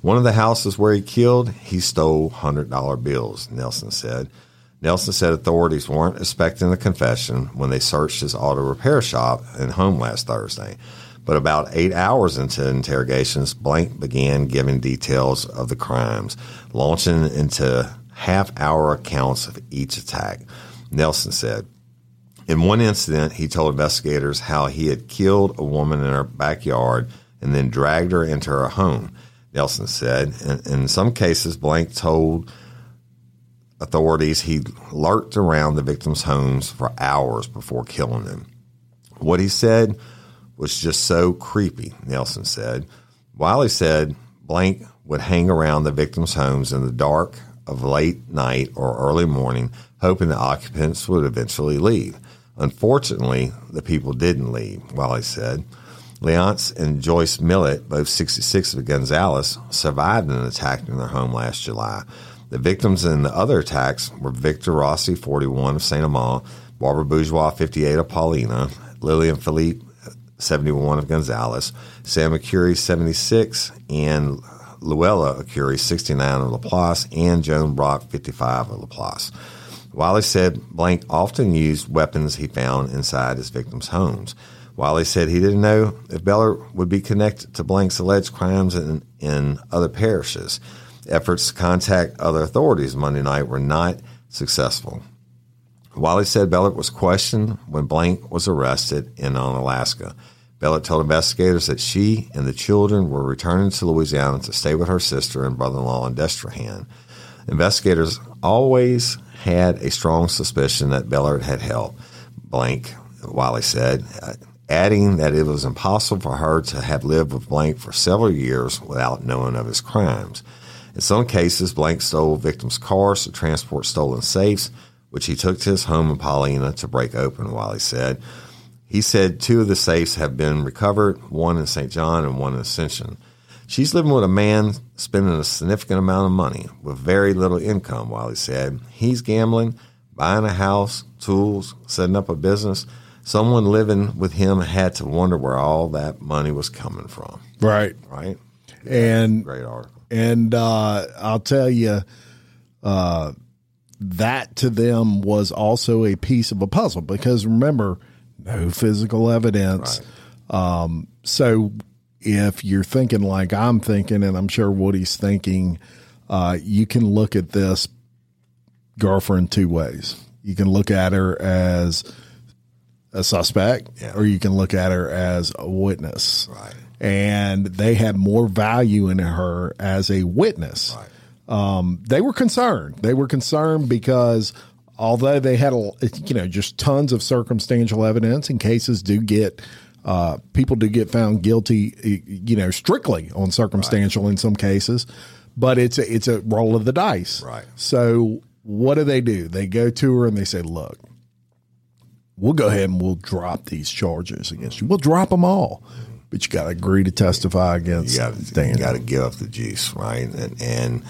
One of the houses where he killed, he stole $100 bills, Nelson said. Nelson said authorities weren't expecting a confession when they searched his auto repair shop and home last Thursday. But about eight hours into interrogations, Blank began giving details of the crimes, launching into half hour accounts of each attack. Nelson said, in one incident, he told investigators how he had killed a woman in her backyard and then dragged her into her home. Nelson said, in, in some cases, Blank told authorities he lurked around the victims' homes for hours before killing them. What he said was just so creepy, Nelson said. Wiley said Blank would hang around the victims' homes in the dark of late night or early morning, hoping the occupants would eventually leave. Unfortunately, the people didn't leave, Wiley said. Leonce and Joyce Millett, both 66 of Gonzales, survived an attack in their home last July. The victims in the other attacks were Victor Rossi, 41 of St. Amant, Barbara Bourgeois, 58 of Paulina, Lillian Philippi, 71 of Gonzales, Sam Arcuri, 76, and Luella Arcuri, 69 of Laplace, and Joan Brock, 55 of Laplace. Wiley said Blank often used weapons he found inside his victims' homes. Wiley said he didn't know if Beller would be connected to Blank's alleged crimes in, in other parishes. Efforts to contact other authorities Monday night were not successful. Wiley said Bellert was questioned when Blank was arrested in Alaska. Bellert told investigators that she and the children were returning to Louisiana to stay with her sister and brother-in-law in Destrehan. Investigators always had a strong suspicion that Bellard had helped Blank, Wiley said, adding that it was impossible for her to have lived with Blank for several years without knowing of his crimes. In some cases, Blank stole victims' cars to transport stolen safes, which he took to his home in Paulina to break open, Wiley said. He said two of the safes have been recovered, one in St. John and one in Ascension. She's living with a man spending a significant amount of money with very little income, Wiley said. He's gambling, buying a house, tools, setting up a business. Someone living with him had to wonder where all that money was coming from, Right. right? And Great article. and uh, I'll tell you, uh, that to them was also a piece of a puzzle because remember, no physical evidence. Um, so if you're thinking like I'm thinking, and I'm sure Woody's thinking, uh, you can look at this girlfriend two ways. You can look at her as a suspect, Yeah. or you can look at her as a witness. Right. And they had more value in her as a witness. Um, they were concerned. They were concerned because although they had, a, you know, just tons of circumstantial evidence, and cases do get, uh, people do get found guilty, you know, strictly on circumstantial in some cases, but it's a, it's a roll of the dice. Right. So what do they do? They go to her and they say, look, we'll go ahead and we'll drop these charges against you. We'll drop them all but you got to agree to testify against You got to Daniel. got to give up the juice, right? And, and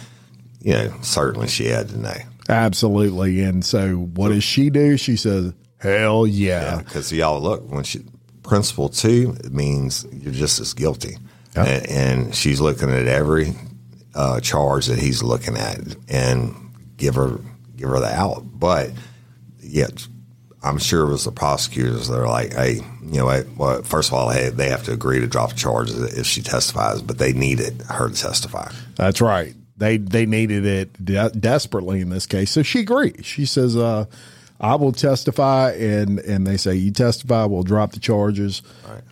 you know, certainly she had to know. Absolutely. And so, what does she do? She says, "Hell yeah." Because y'all look when she principle two, means you're just as guilty, and, and she's looking at every uh, charge that he's looking at, and give her give her the out. But yet, I'm sure it was the prosecutors that are like, hey, you know, what? well, first of all, hey, they have to agree to drop charges if she testifies, but they needed her to testify. That's right. They they needed it de- desperately in this case. So she agrees. She says, uh, "I will testify," and and they say, "You testify, we'll drop the charges,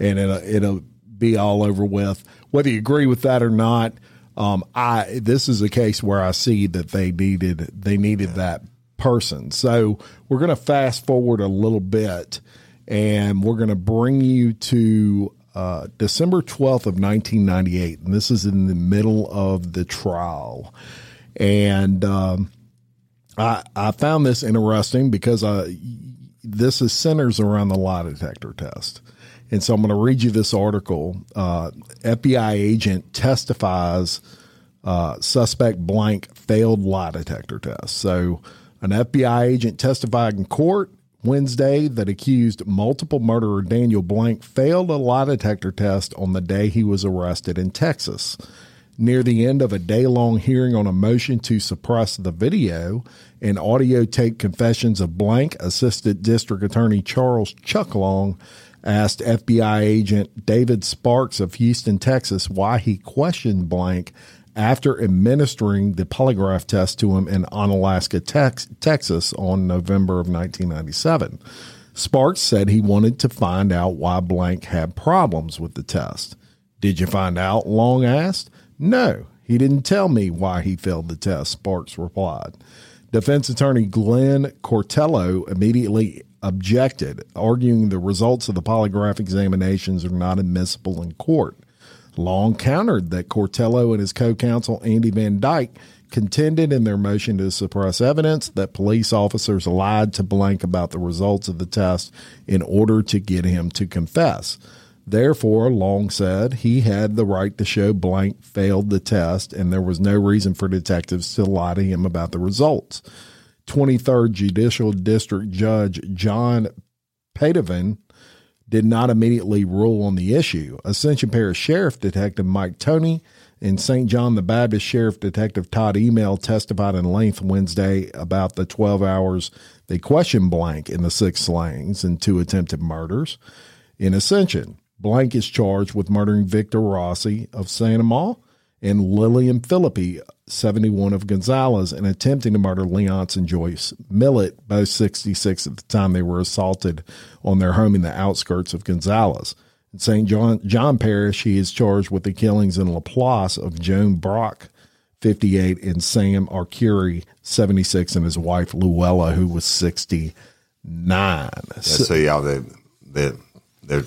and it'll it'll be all over with." Whether you agree with that or not, um, I this is a case where I see that they needed they needed that person. So we're going to fast forward a little bit, and we're going to bring you to uh, December 12th of 1998. And this is in the middle of the trial. And um, I, I found this interesting because uh, this is centers around the lie detector test. And so I'm going to read you this article. Uh, FBI agent testifies uh, suspect blank failed lie detector test. So, an FBI agent testified in court Wednesday that accused multiple murderer Daniel Blank failed a lie detector test on the day he was arrested in Texas. Near the end of a day long hearing on a motion to suppress the video and audio tape confessions of Blank, Assistant District Attorney Charles Chuck Long asked FBI agent David Sparks of Houston, Texas, why he questioned Blank after administering the polygraph test to him in Onalaska, Tex- Texas on November of 1997. Sparks said he wanted to find out why Blank had problems with the test. Did you find out? Long asked. No, he didn't tell me why he failed the test, Sparks replied. Defense attorney Glenn Cortello immediately objected, arguing the results of the polygraph examinations are not admissible in court. Long countered that Cortello and his co counsel Andy Van Dyke contended in their motion to suppress evidence that police officers lied to Blank about the results of the test in order to get him to confess. Therefore, Long said he had the right to show Blank failed the test and there was no reason for detectives to lie to him about the results. 23rd Judicial District Judge John Peytavin did not immediately rule on the issue. Ascension Parish Sheriff Detective Mike Tony and St. John the Baptist Sheriff Detective Todd Email testified in length Wednesday about the 12 hours they questioned Blank in the six slayings and two attempted murders. In Ascension, Blank is charged with murdering Victor Rossi of St. Amant and Lillian Philippi, 71 of Gonzales, and attempting to murder Leonce and Joyce Millett, both 66 at the time they were assaulted on their home in the outskirts of Gonzales. In St. John, John Parish, he is charged with the killings in Laplace of Joan Brock, 58, and Sam Arcuri, 76, and his wife Luella, who was 69. Yeah, so y'all, they, they, they're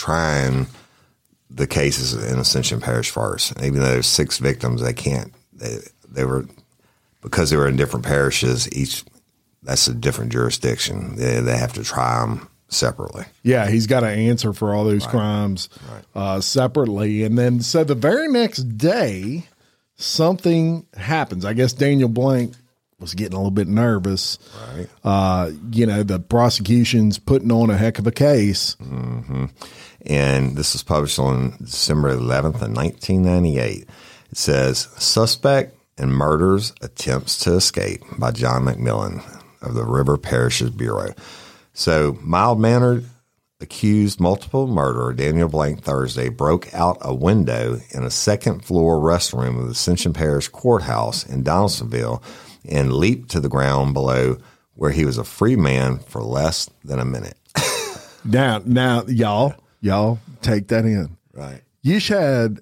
trying the cases in Ascension Parish first. And even though there's six victims, they can't. They, they were because they were in different parishes. Each that's a different jurisdiction. They, they have to try them separately. Yeah, he's got to answer for all those crimes uh, separately. And then, so the very next day, something happens. I guess Daniel Blank was getting a little bit nervous. Right. Uh, you know, the prosecution's putting on a heck of a case. and this was published on December 11th of 1998. It says, Suspect in Murders Attempts to Escape by John McMillan of the River Parishes Bureau. So, mild mannered accused multiple murderer Daniel Blank Thursday broke out a window in a second floor restroom of the Ascension Parish Courthouse in Donaldsonville and leaped to the ground below where he was a free man for less than a minute. Now, now, y'all, y'all take that in. Right. You had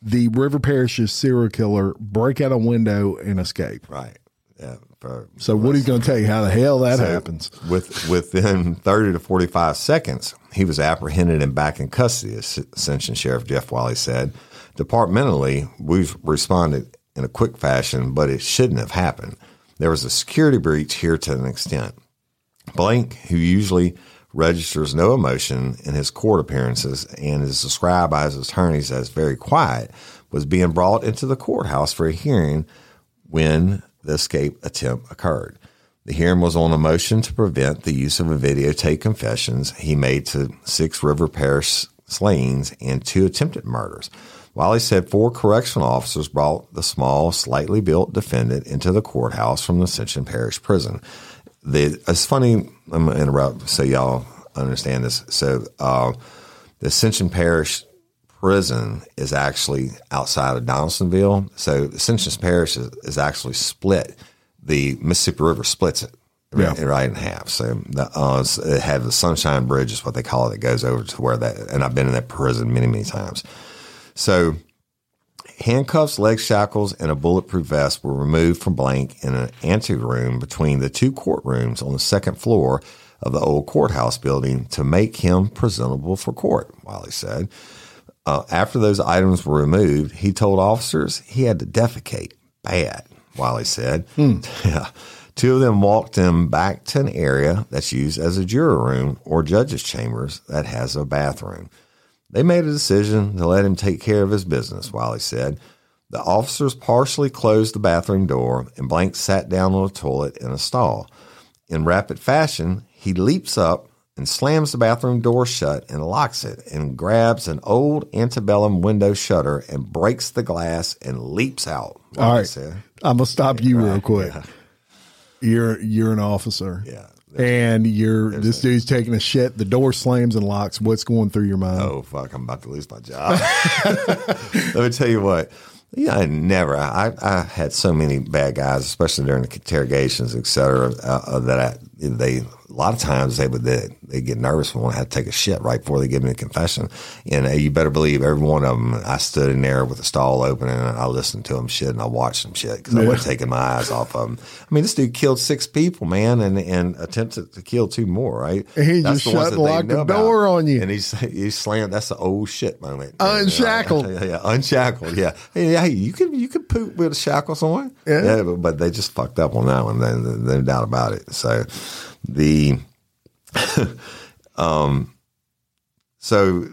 the River Parish's serial killer break out a window and escape. Right. Yeah. For, So, what he's going to tell you how the hell that So, happens? With within 30 to 45 seconds, he was apprehended and back in custody, As- Ascension Sheriff Jeff Wiley said. Departmentally, we've responded in a quick fashion, but it shouldn't have happened. There was a security breach here to an extent. Blank, who usually registers no emotion in his court appearances and is described by his attorneys as very quiet, was being brought into the courthouse for a hearing when the escape attempt occurred. The hearing was on a motion to prevent the use of a videotape confessions he made to Six River Parish slayings and two attempted murders. Wiley said four correctional officers brought the small, slightly built defendant into the courthouse from the Ascension Parish prison. The, it's funny, I'm going to interrupt so y'all understand this. So, uh, the Ascension Parish prison is actually outside of Donaldsonville. So, Ascension Parish is, is actually split. The Mississippi River splits it. Yeah. Right in half. So the, uh, it had the Sunshine Bridge is what they call it. It goes over to where that, and I've been in that prison many, many times. So handcuffs, leg shackles, and a bulletproof vest were removed from Blank in an anteroom between the two courtrooms on the second floor of the old courthouse building to make him presentable for court, Wiley said. Uh, after those items were removed, he told officers he had to defecate bad, Wiley said. Yeah. Two of them walked him back to an area that's used as a juror room or judge's chambers that has a bathroom. They made a decision to let him take care of his business, Wiley said. The officers partially closed the bathroom door, and Blank sat down on a toilet in a stall. In rapid fashion, he leaps up and slams the bathroom door shut and locks it, and grabs an old antebellum window shutter and breaks the glass and leaps out. All right. said. I'm gonna stop you real quick. You're you're an officer. Yeah. And you're this dude's taking a shit. The door slams and locks. What's going through your mind? Oh fuck! I'm about to lose my job. Let me tell you what. Yeah, I never. I, I had so many bad guys, especially during the interrogations, et cetera, uh, uh, that I, they a lot of times they would they, they get nervous when I have to take a shit right before they give me a confession. And uh, you better believe every one of them. I stood in there with the stall open and I listened to them shit and I watched them shit because I wasn't taking my eyes off of them. I mean, this dude killed six people, man, and and attempted to kill two more. Right? And he That's just the shut and locked the door on you. And he's he slammed. That's the old shit moment. Unshackled. Yeah, yeah, unshackled. Yeah. Hey, hey, you can you can poop with a shackles on. Yeah. but, but they just fucked up on that one. Then no doubt about it. So the um so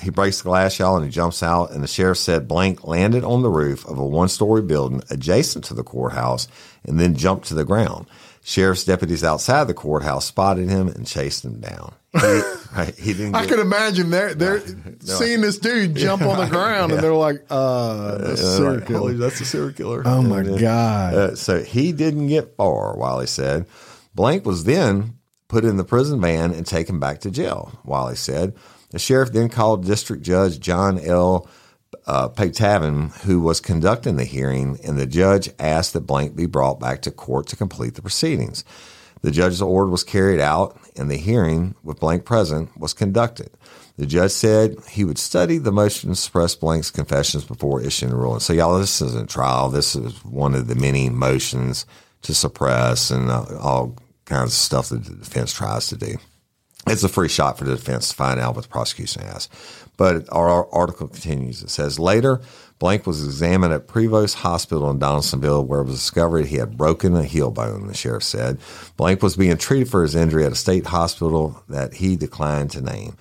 he breaks the glass, y'all, and he jumps out. And the sheriff said Blank landed on the roof of a one story building adjacent to the courthouse and then jumped to the ground. Sheriff's deputies outside the courthouse spotted him and chased him down. He, right, he didn't I get- can imagine they're they're seeing this dude jump on the ground and they're like, uh, Uh, serial like, killer. That's a serial killer. Oh my uh, god. uh, so he didn't get far, Wiley said. Blank was then put in the prison van and taken back to jail, Wiley said. The sheriff then called District Judge John L. Uh, Peytavin, who was conducting the hearing, and the judge asked that Blank be brought back to court to complete the proceedings. The judge's order was carried out, and the hearing, with Blank present, was conducted. The judge said he would study the motion to suppress Blank's confessions before issuing a ruling. So, y'all, this isn't trial. This is one of the many motions to suppress and uh, all kinds of stuff that the defense tries to do. It's a free shot for the defense to find out what the prosecution has. But our, our article continues. It says later, Blank was examined at Prevost Hospital in Donaldsonville, where it was discovered he had broken a heel bone. The sheriff said Blank was being treated for his injury at a state hospital that he declined to name.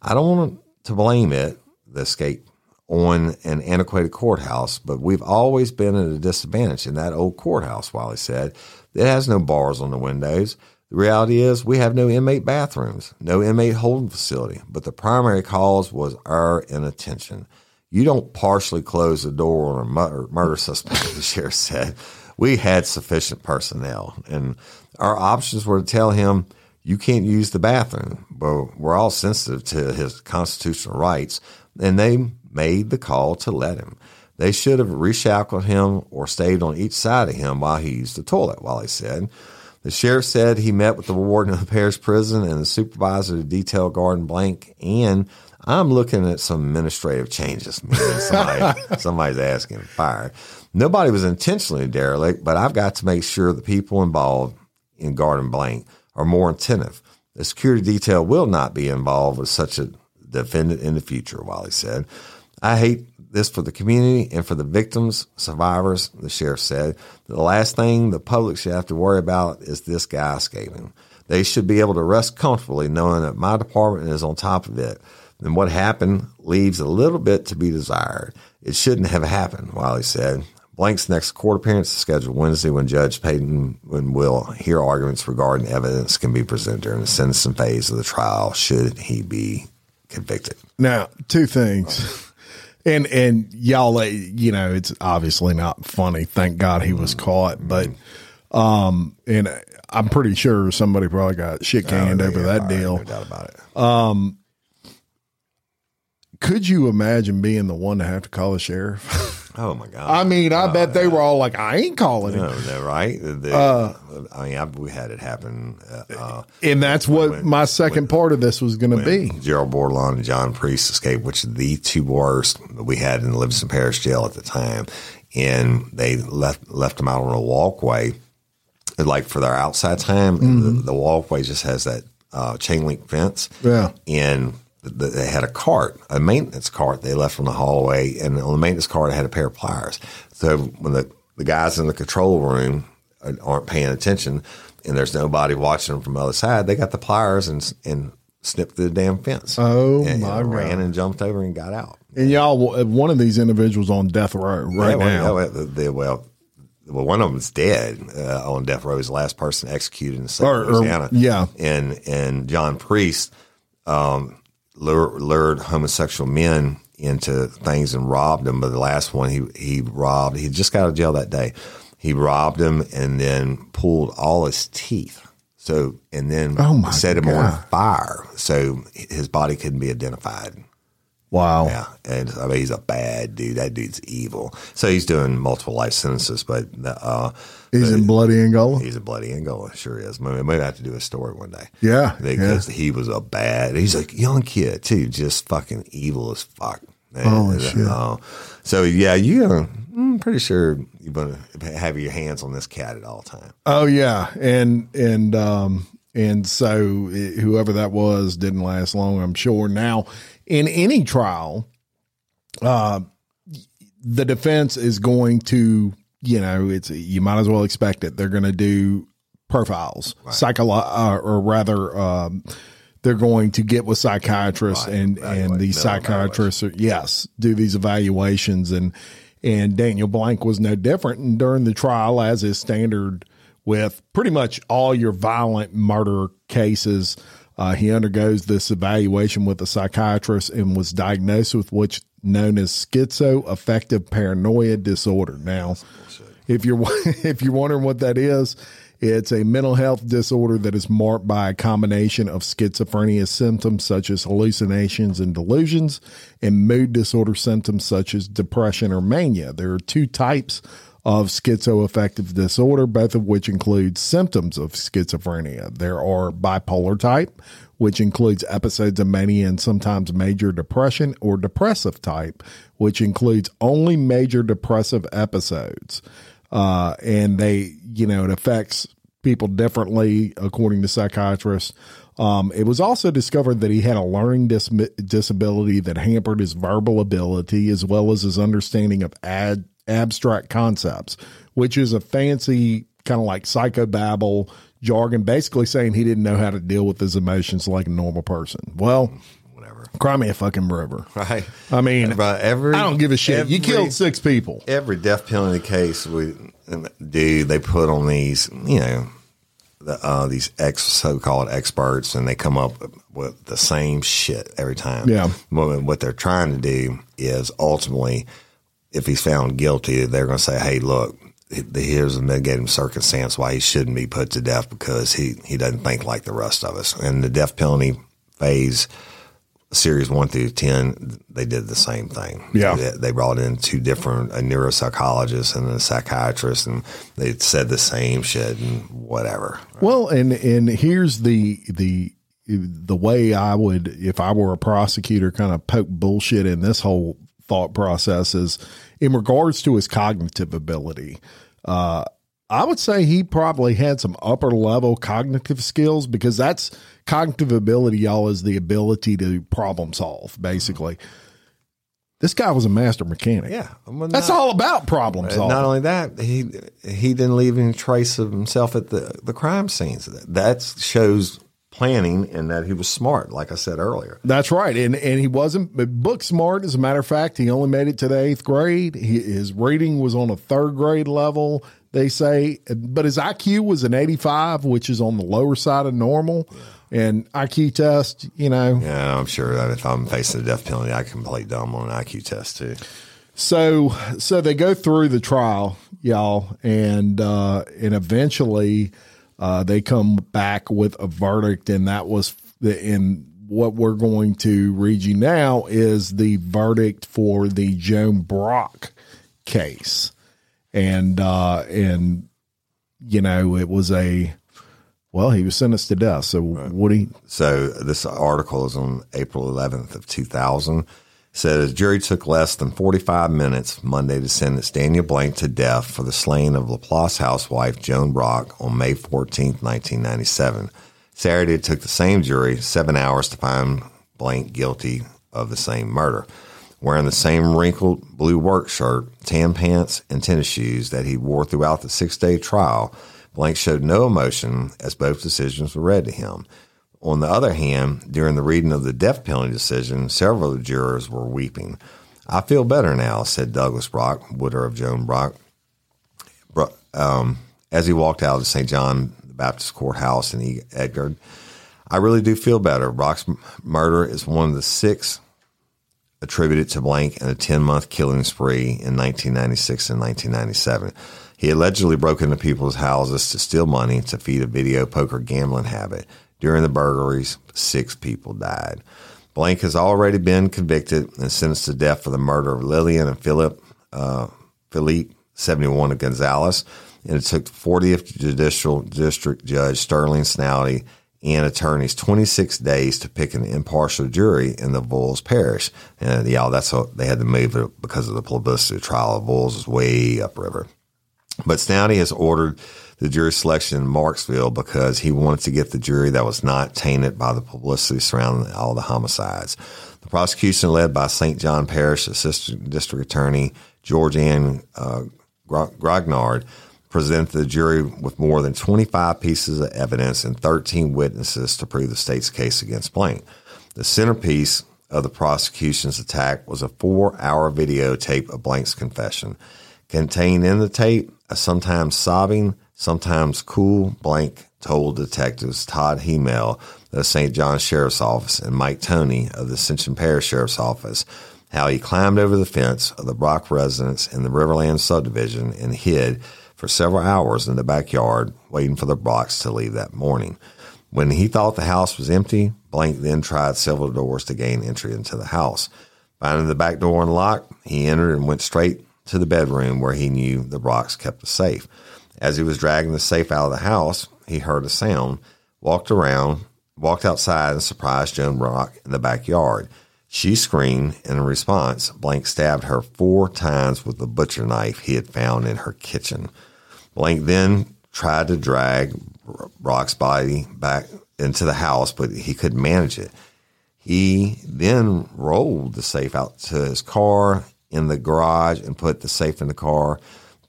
I don't want to blame it, the escape, on an antiquated courthouse, but we've always been at a disadvantage in that old courthouse, Wiley said. It has no bars on the windows. The reality is we have no inmate bathrooms, no inmate holding facility, but the primary cause was our inattention. You don't partially close the door on a murder, murder suspect, the sheriff said. We had sufficient personnel, and our options were to tell him, you can't use the bathroom. But we're all sensitive to his constitutional rights, and they made the call to let him. They should have reshackled him or stayed on each side of him while he used the toilet, While he said. The sheriff said he met with the warden of the parish prison and the supervisor of the detail guard in blank. And I'm looking at some administrative changes. Somebody, somebody's asking to fire. Nobody was intentionally derelict, but I've got to make sure the people involved in Garden blank are more attentive. The security detail will not be involved with such a defendant in the future, Wally said. I hate this for the community and for the victims, survivors, the sheriff said. The last thing the public should have to worry about is this guy escaping. They should be able to rest comfortably knowing that my department is on top of it. And what happened leaves a little bit to be desired. It shouldn't have happened, Wiley said. Blank's next court appearance is scheduled Wednesday when Judge Payton will hear arguments regarding evidence can be presented during the sentencing phase of the trial should he be convicted. Now, two things. And and y'all, uh, you know, it's obviously not funny. Thank God he was caught, but um, and I'm pretty sure somebody probably got shit canned over that deal. No doubt about it. Could you imagine being the one to have to call the sheriff? Oh my God. I mean, I bet they were all like, "I ain't calling him," No, no, right? The- I mean, I've, we had it happen. Uh, uh, and that's what When- my second part of this was going to be. Gerald Bordelon and John Priest escaped, which are the two worst that we had in the Livingston Parish Jail at the time. And they left left them out on a walkway, like for their outside time. Mm-hmm. The, the walkway just has that uh, chain link fence. Yeah. And they had a cart, a maintenance cart they left on the hallway. And on the maintenance cart, it had a pair of pliers. So when the, the guys in the control room aren't paying attention and there's nobody watching them from the other side, they got the pliers and, and snipped the damn fence. Oh, and, my and ran God. and jumped over and got out. And y'all, one of these individuals on death row right Yeah, well, now. well, the- the- well, well, one of them's dead uh, on death row. He's the last person executed in South Or- of or- yeah. and and John Priest um, lured, lured homosexual men into things and robbed them. But the last one he he robbed, he just got out of jail that day. He robbed him and then pulled all his teeth. So and then Oh, set him God. on fire, so his body couldn't be identified. Wow. Yeah, and I mean he's a bad dude. That dude's evil. So he's doing multiple life sentences, but uh, He's in bloody Angola. he's in bloody Angola. Sure is. Maybe, maybe I have to do a story one day. Yeah, because he was a bad. He's a young kid too, just fucking evil as fuck. man. Holy shit. uh, so yeah, you. Uh, I'm pretty sure you're gonna have your hands on this cat at all time. Oh yeah, and and um and so it, whoever that was didn't last long. I'm sure. Now, in any trial, uh, the defense is going to, you know, it's you might as well expect it. They're going to do profiles, psycholo- uh, or rather. Um, they're going to get with psychiatrists Right. and Evaluate- and these psychiatrists are, yes do these evaluations and and Daniel Blank was no different and during the trial as is standard with pretty much all your violent murder cases uh, he undergoes this evaluation with a psychiatrist and was diagnosed with what's known as schizoaffective paranoia disorder now if you're if you're wondering what that is, it's a mental health disorder that is marked by a combination of schizophrenia symptoms such as hallucinations and delusions and mood disorder symptoms such as depression or mania. There are two types of schizoaffective disorder, both of which include symptoms of schizophrenia. There are bipolar type, which includes episodes of mania and sometimes major depression, or depressive type, which includes only major depressive episodes uh, and they, you know, it affects people differently according to psychiatrists. Um, it was also discovered that he had a learning dis- disability that hampered his verbal ability as well as his understanding of ad- abstract concepts, which is a fancy kind of like psychobabble jargon, basically saying he didn't know how to deal with his emotions like a normal person. Well, Whatever. cry me a fucking river. Right. I mean, Bro, every I don't give a shit. you killed six people. every death penalty case we do, they put on these, you know, the, uh, these ex so-called experts, and they come up with the same shit every time. Yeah. What, what they're trying to do is ultimately, if he's found guilty, they're going to say, "Hey, look." Here's a mitigating circumstance why he shouldn't be put to death because he, he doesn't think like the rest of us. And the death penalty phase, series one through 10, they did the same thing. Yeah. They, they brought in two different, a neuropsychologist and a psychiatrist, and they said the same shit and whatever. Well, and and here's the the the way I would, if I were a prosecutor, kind of poke bullshit in this whole thought processes in regards to his cognitive ability. Uh, I would say he probably had some upper level cognitive skills because that's cognitive ability, y'all, is the ability to problem solve, basically. This guy was a master mechanic. Yeah, well, That's all about problem solving. Not only that, he he didn't leave any trace of himself at the the crime scenes. That shows planning and that he was smart. Like I said earlier. That's right, and and he wasn't book smart. As a matter of fact, he only made it to the eighth grade. He, his reading was on a third grade level. They say, but his IQ was an eighty-five, which is on the lower side of normal. And IQ test, you know, Yeah, I'm sure that if I'm facing the death penalty, I can play dumb on an IQ test too. So so they go through the trial, y'all, and uh, and eventually uh, they come back with a verdict, and that was the in what we're going to read you now is the verdict for the Joan Brock case, and uh, and you know it was a well he was sentenced to death. So Woody, So this article is on April 11th of 2000. Said a jury took less than 45 minutes Monday to sentence Daniel Blank to death for the slaying of Laplace housewife Joan Brock on May 14th, 1997. Saturday it took the same jury seven hours to find Blank guilty of the same murder. Wearing the same wrinkled blue work shirt, tan pants, and tennis shoes that he wore throughout the six day trial, Blank showed no emotion as both decisions were read to him. On the other hand, during the reading of the death penalty decision, several of the jurors were weeping. I feel better now, said Douglas Brock, widow of Joan Brock, um, as he walked out of St. John the Baptist Courthouse in E- Edgard. I really do feel better. Brock's murder is one of the six attributed to Blank in a 10 month killing spree in 1996 and 1997. He allegedly broke into people's houses to steal money to feed a video poker gambling habit. During the burglaries, six people died. Blank has already been convicted and sentenced to death for the murder of Lillian and Philip uh, Philippi 71 of Gonzales. And it took the 40th Judicial District Judge Sterling Snowdy and attorneys 26 days to pick an impartial jury in the Avoyelles Parish. And y'all, that's what they had to move it because of the publicity. Trial of Avoyelles is way upriver. But Snowdy has ordered the jury selection in Marksville because he wanted to get the jury that was not tainted by the publicity surrounding all the homicides. The prosecution, led by St. John Parish Assistant District Attorney George Ann uh, Graugnard, presented the jury with more than 25 pieces of evidence and 13 witnesses to prove the state's case against Blank. The centerpiece of the prosecution's attack was a four hour videotape of Blank's confession. Contained in the tape, a sometimes sobbing, sometimes cool Blank told detectives Todd Hymel of the St. John Sheriff's Office and Mike Tony of the Ascension Parish Sheriff's Office how he climbed over the fence of the Brock residence in the Riverland subdivision and hid for several hours in the backyard, waiting for the Brocks to leave that morning. When he thought the house was empty, Blank then tried several doors to gain entry into the house. Finding the back door unlocked, he entered and went straight to the bedroom where he knew the Brocks kept the safe. As he was dragging the safe out of the house, he heard a sound, walked around, walked outside, and surprised Joan Brock in the backyard. She screamed, and in response, Blank stabbed her four times with the butcher knife he had found in her kitchen. Blank then tried to drag Brock's body back into the house, but he couldn't manage it. He then rolled the safe out to his car in the garage and put the safe in the car,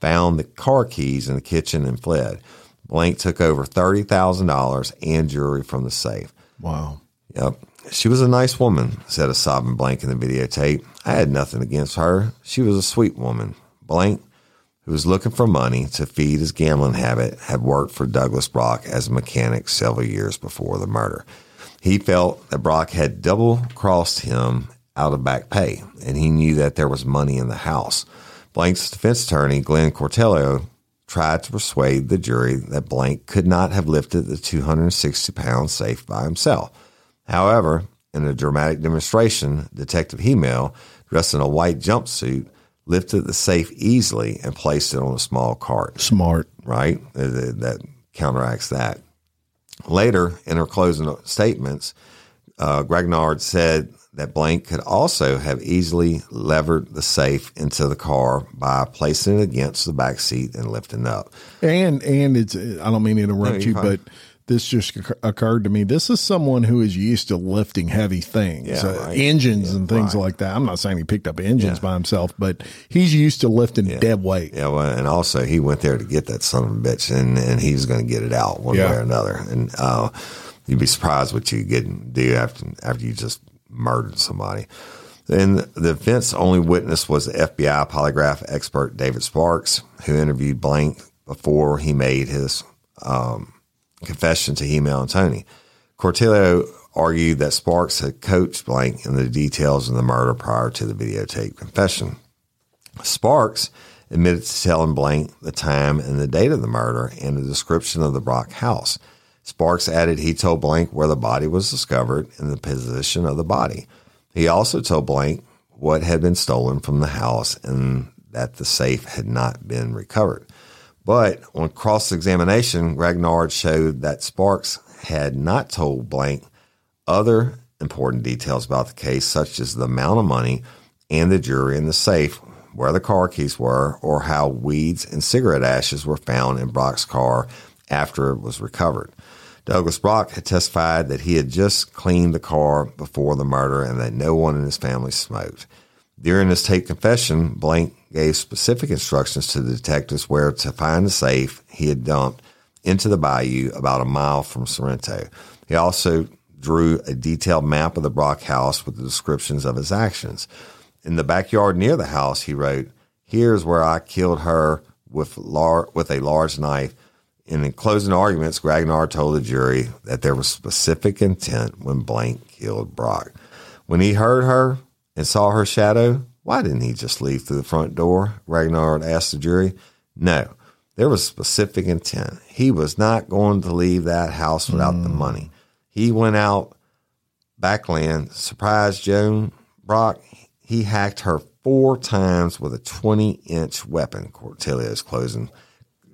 found the car keys in the kitchen, and fled. Blank took over $30,000 and jewelry from the safe. wow, Yep. She was a nice woman, said a sobbing Blank in the videotape. I had nothing against her. She was a sweet woman. Blank, who was looking for money to feed his gambling habit, had worked for Douglas Brock as a mechanic several years before the murder. He felt that Brock had double crossed him out of back pay, and he knew that there was money in the house. Blank's defense attorney, Glenn Cortello, tried to persuade the jury that Blank could not have lifted the 260 pound safe by himself. However, in a dramatic demonstration, Detective Hymel, dressed in a white jumpsuit, lifted the safe easily and placed it on a small cart smart. right? That that counteracts that. Later, in her closing statements, uh, Graugnard said that Blank could also have easily levered the safe into the car by placing it against the back seat and lifting up. And and it's I don't mean to interrupt No, you're fine. but this just occurred to me. This is someone who is used to lifting heavy things, Yeah, uh, right. engines and things right. like that. I'm not saying he picked up engines by himself, but he's used to lifting dead weight. Yeah, well, and also he went there to get that son of a bitch, and and he was going to get it out one Yeah. way or another. And uh, you'd be surprised what you get and do after after you just murdered somebody. And the defense only witness was the FBI polygraph expert David Sparks, who interviewed Blank before he made his um, confession to Hymel and Tony. Cortello argued that Sparks had coached Blank in the details of the murder prior to the videotape confession. Sparks admitted to telling Blank the time and the date of the murder and the description of the Brock house. Sparks added he told Blank where the body was discovered and the position of the body. He also told Blank what had been stolen from the house and that the safe had not been recovered. But on cross examination, Graugnard showed that Sparks had not told Blank other important details about the case, such as the amount of money and the jewelry in the safe, where the car keys were, or how weeds and cigarette ashes were found in Brock's car after it was recovered. Douglas Brock had testified that he had just cleaned the car before the murder and that no one in his family smoked. During his tape confession, Blank gave specific instructions to the detectives where to find the safe he had dumped into the bayou about a mile from Sorrento. He also drew a detailed map of the Brock house with the descriptions of his actions. In the backyard near the house, he wrote, Here's where I killed her with, lar- with a large knife. And in closing arguments, Graugnard told the jury that there was specific intent when Blank killed Brock. When he heard her and saw her shadow, why didn't he just leave through the front door? Graugnard asked the jury. No, there was specific intent. He was not going to leave that house without the hmm. money. He went out backland, surprised Joan Brock. He hacked her four times with a 20 inch weapon, Cortello's closing.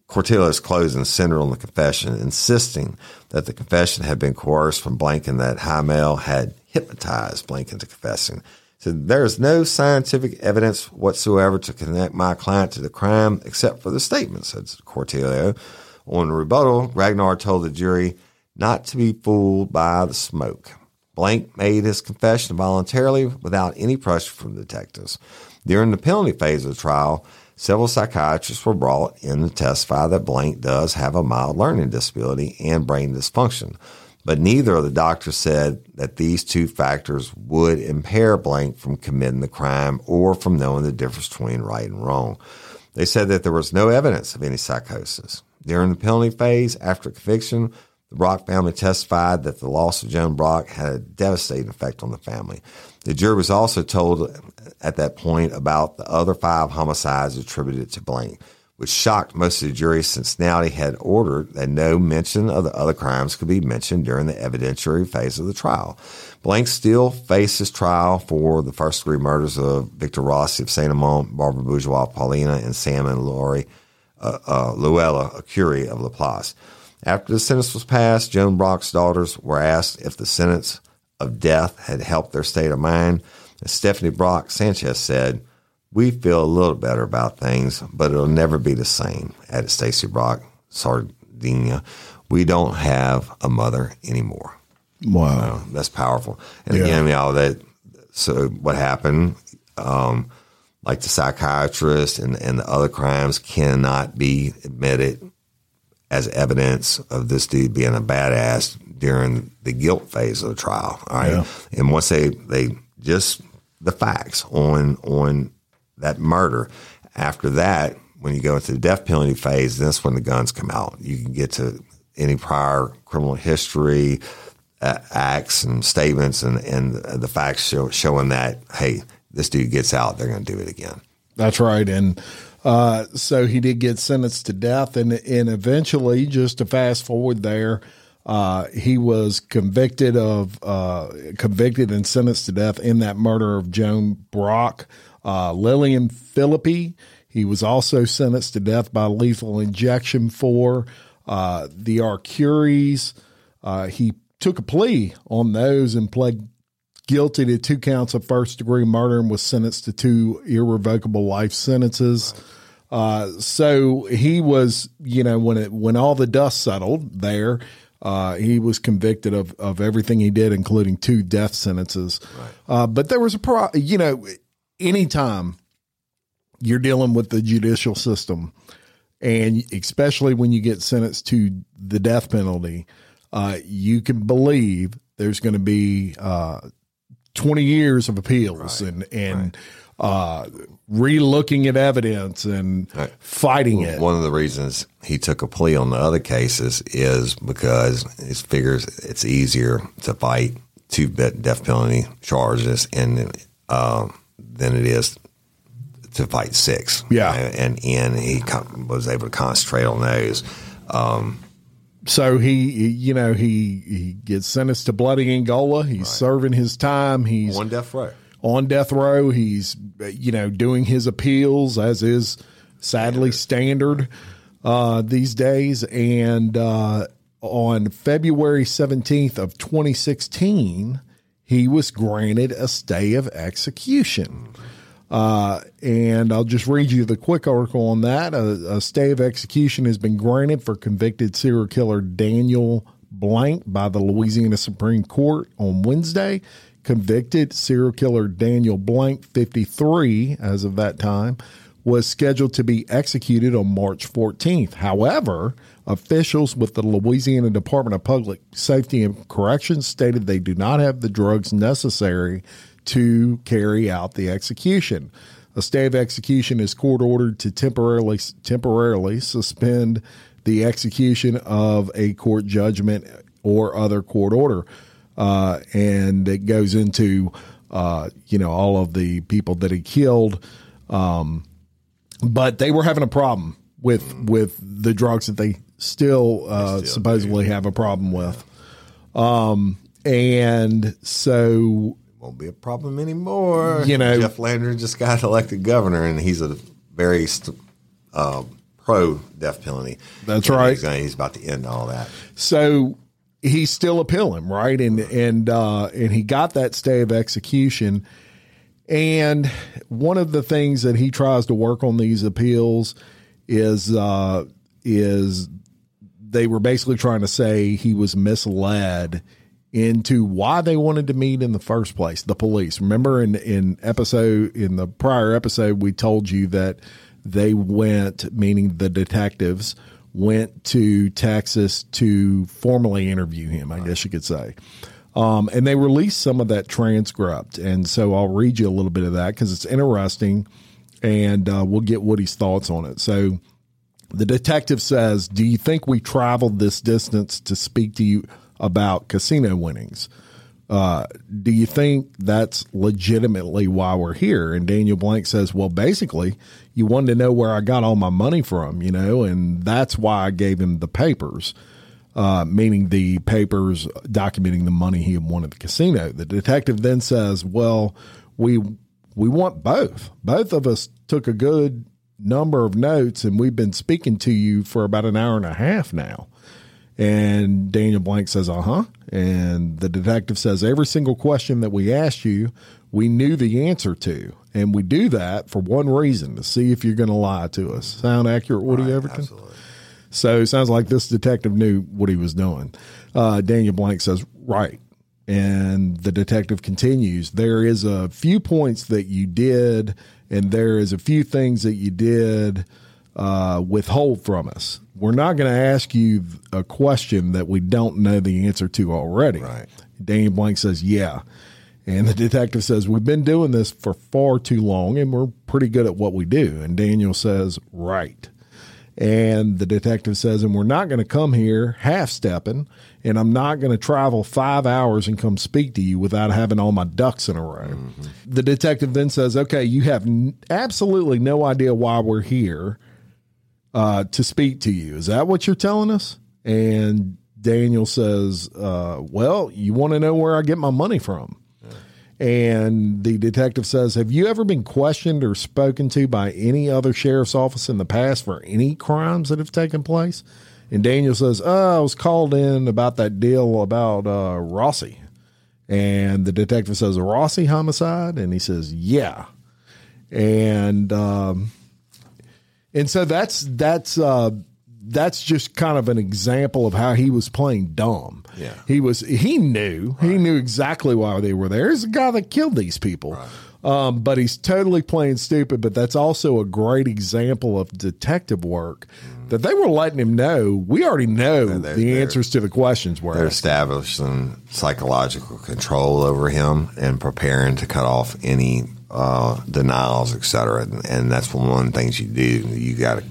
Cortello's closing centered on the confession, insisting that the confession had been coerced from Blank and that Hymel had hypnotized Blank into confessing. So there is no scientific evidence whatsoever to connect my client to the crime except for the statement, said Cortello. On rebuttal, Graugnard told the jury not to be fooled by the smoke. Blank made his confession voluntarily without any pressure from detectives. During the penalty phase of the trial, several psychiatrists were brought in to testify that Blank does have a mild learning disability and brain dysfunction. But neither of the doctors said that these two factors would impair Blank from committing the crime or from knowing the difference between right and wrong. They said that there was no evidence of any psychosis. During the penalty phase, after conviction, the Brock family testified that the loss of Joan Brock had a devastating effect on the family. The jury was also told at that point about the other five homicides attributed to Blank, which shocked most of the jury since Snowdy had ordered that no mention of the other crimes could be mentioned during the evidentiary phase of the trial. Blank still faces trial for the first degree murders of Victor Rossi of Saint Amant, Barbara Bourgeois, Paulina, and Sam and Laurie uh, uh, Luella, Arcuri of Laplace. After the sentence was passed, Joan Brock's daughters were asked if the sentence of death had helped their state of mind. And Stephanie Brock Sanchez said, We feel a little better about things, but it'll never be the same. Added Stacy Brock, Sardinia. We don't have a mother anymore. Wow. That's powerful. And Yeah. again, you know, that so what happened, um, like the psychiatrist and, and the other crimes cannot be admitted as evidence of this dude being a badass during the guilt phase of the trial. All right. Yeah. And once they, they just the facts on on that murder, after that, when you go into the death penalty phase, that's when the guns come out. You can get to any prior criminal history, uh, acts and statements and, and the facts show, showing that, hey, this dude gets out, they're going to do it again. That's right. And uh, so he did get sentenced to death. And, and eventually, just to fast forward there, uh, he was convicted of uh, convicted and sentenced to death in that murder of Joan Brock, uh, Lillian Philippi. He was also sentenced to death by lethal injection for uh, the Arcuris. Uh, he took a plea on those and pled guilty to two counts of first degree murder and was sentenced to two irrevocable life sentences. Uh, so he was, you know, when it when all the dust settled there, Uh, he was convicted of, of everything he did, including two death sentences. Uh, but there was a pro, you know, anytime you're dealing with the judicial system, and especially when you get sentenced to the death penalty, uh, you can believe there's going to be uh, 20 years of appeals and and uh, relooking at evidence and fighting it. One of the reasons he took a plea on the other cases is because he figures it's easier to fight two death penalty charges and uh, than it is to fight six. Yeah. and and he was able to concentrate on those. Um, So he, you know, he he gets sentenced to bloody Angola. He's serving his time. He's one death row. On death row. He's you know doing his appeals as is sadly standard uh, these days. And uh, on February seventeenth of twenty sixteen, he was granted a stay of execution. Uh, and I'll just read you the quick article on that. A, a stay of execution has been granted for convicted serial killer Daniel Blank by the Louisiana Supreme Court on Wednesday. Convicted serial killer Daniel Blank, 53, as of that time, was scheduled to be executed on March 14th. However, officials with the Louisiana Department of Public Safety and Corrections stated they do not have the drugs necessary to carry out the execution. A stay of execution is court ordered to temporarily temporarily suspend the execution of a court judgment or other court order, uh, and it goes into uh, you know all of the people that he killed. Um, but they were having a problem with with the drugs that they still, uh, supposedly have a problem with. Um, and so it Won't be a problem anymore. You know- Jeff Landry just got elected governor, and he's a very st- uh, pro death penalty. That's right. He's about to end all that. so he's still appealing, right? And and uh, and he got that stay of execution. And one of the things that he tries to work on these appeals is uh, is they were basically trying to say he was misled into why they wanted to meet in the first place. The police. Remember in in episode in the prior episode we told you that they went, meaning the detectives went to Texas to formally interview him. I guess you could say. Um, and they released some of that transcript, and so I'll read you a little bit of that because it's interesting, and uh, we'll get Woody's thoughts on it. So, the detective says, Do you think we traveled this distance to speak to you about casino winnings? Uh, do you think that's legitimately why we're here? And Daniel Blank says, Well, basically, you wanted to know where I got all my money from, you know, and that's why I gave him the papers, uh, meaning the papers documenting the money he had won at the casino. The detective then says, Well, we we want both. Both of us took a good number of notes, and we've been speaking to you for about an hour and a half now. And Daniel Blank says, uh huh. And the detective says, every single question that we asked you, we knew the answer to. And we do that for one reason to see if you're going to lie to us. Sound accurate, Woody Overton? Absolutely. So sounds like this detective knew what he was doing. Uh, Daniel Blank says, right. And the detective continues, there is a few points that you did, and there is a few things that you did uh, withhold from us. We're not going to ask you a question that we don't know the answer to already. Right. Daniel Blank says, yeah. And the detective says, We've been doing this for far too long and we're pretty good at what we do. And Daniel says, Right. And the detective says, And we're not going to come here half stepping, and I'm not going to travel five hours and come speak to you without having all my ducks in a row. The detective then says, Okay, you have n- absolutely no idea why we're here uh, to speak to you. Is that what you're telling us? And Daniel says, uh, Well, you want to know where I get my money from. And the detective says, Have you ever been questioned or spoken to by any other sheriff's office in the past for any crimes that have taken place? And Daniel says, Oh, I was called in about that deal about uh, Rossi. And the detective says, A Rossi homicide? And he says, Yeah. And um, and so that's that's uh, that's just kind of an example of how he was playing dumb. Yeah. he was. He knew. He knew exactly why they were there. He's the guy that killed these people. Um, but he's totally playing stupid. But that's also a great example of detective work that they were letting him know. We already know they're- the they're- answers to the questions were. They're establishing psychological control over him and preparing to cut off any uh, denials, et cetera. And, and that's one of the things you do. You got to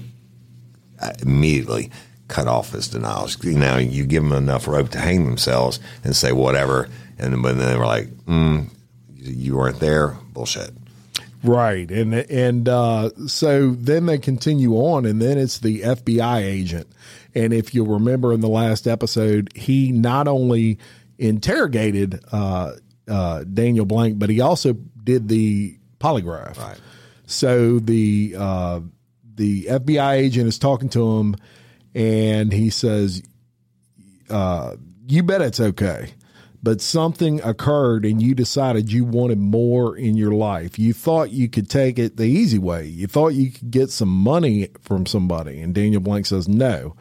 immediately cut off his denials. You know, you give them enough rope to hang themselves and say whatever. And then, but then they were like, mm, you weren't there. Bullshit. Right. And and uh, so then they continue on and then it's the FBI agent. And if you'll remember in the last episode, he not only interrogated uh, uh, Daniel Blank, but he also did the polygraph. Right. So the uh, the FBI agent is talking to him and he says, uh, you bet it's okay. But something occurred and you decided you wanted more in your life. You thought you could take it the easy way. You thought you could get some money from somebody. And Daniel Blank says, no.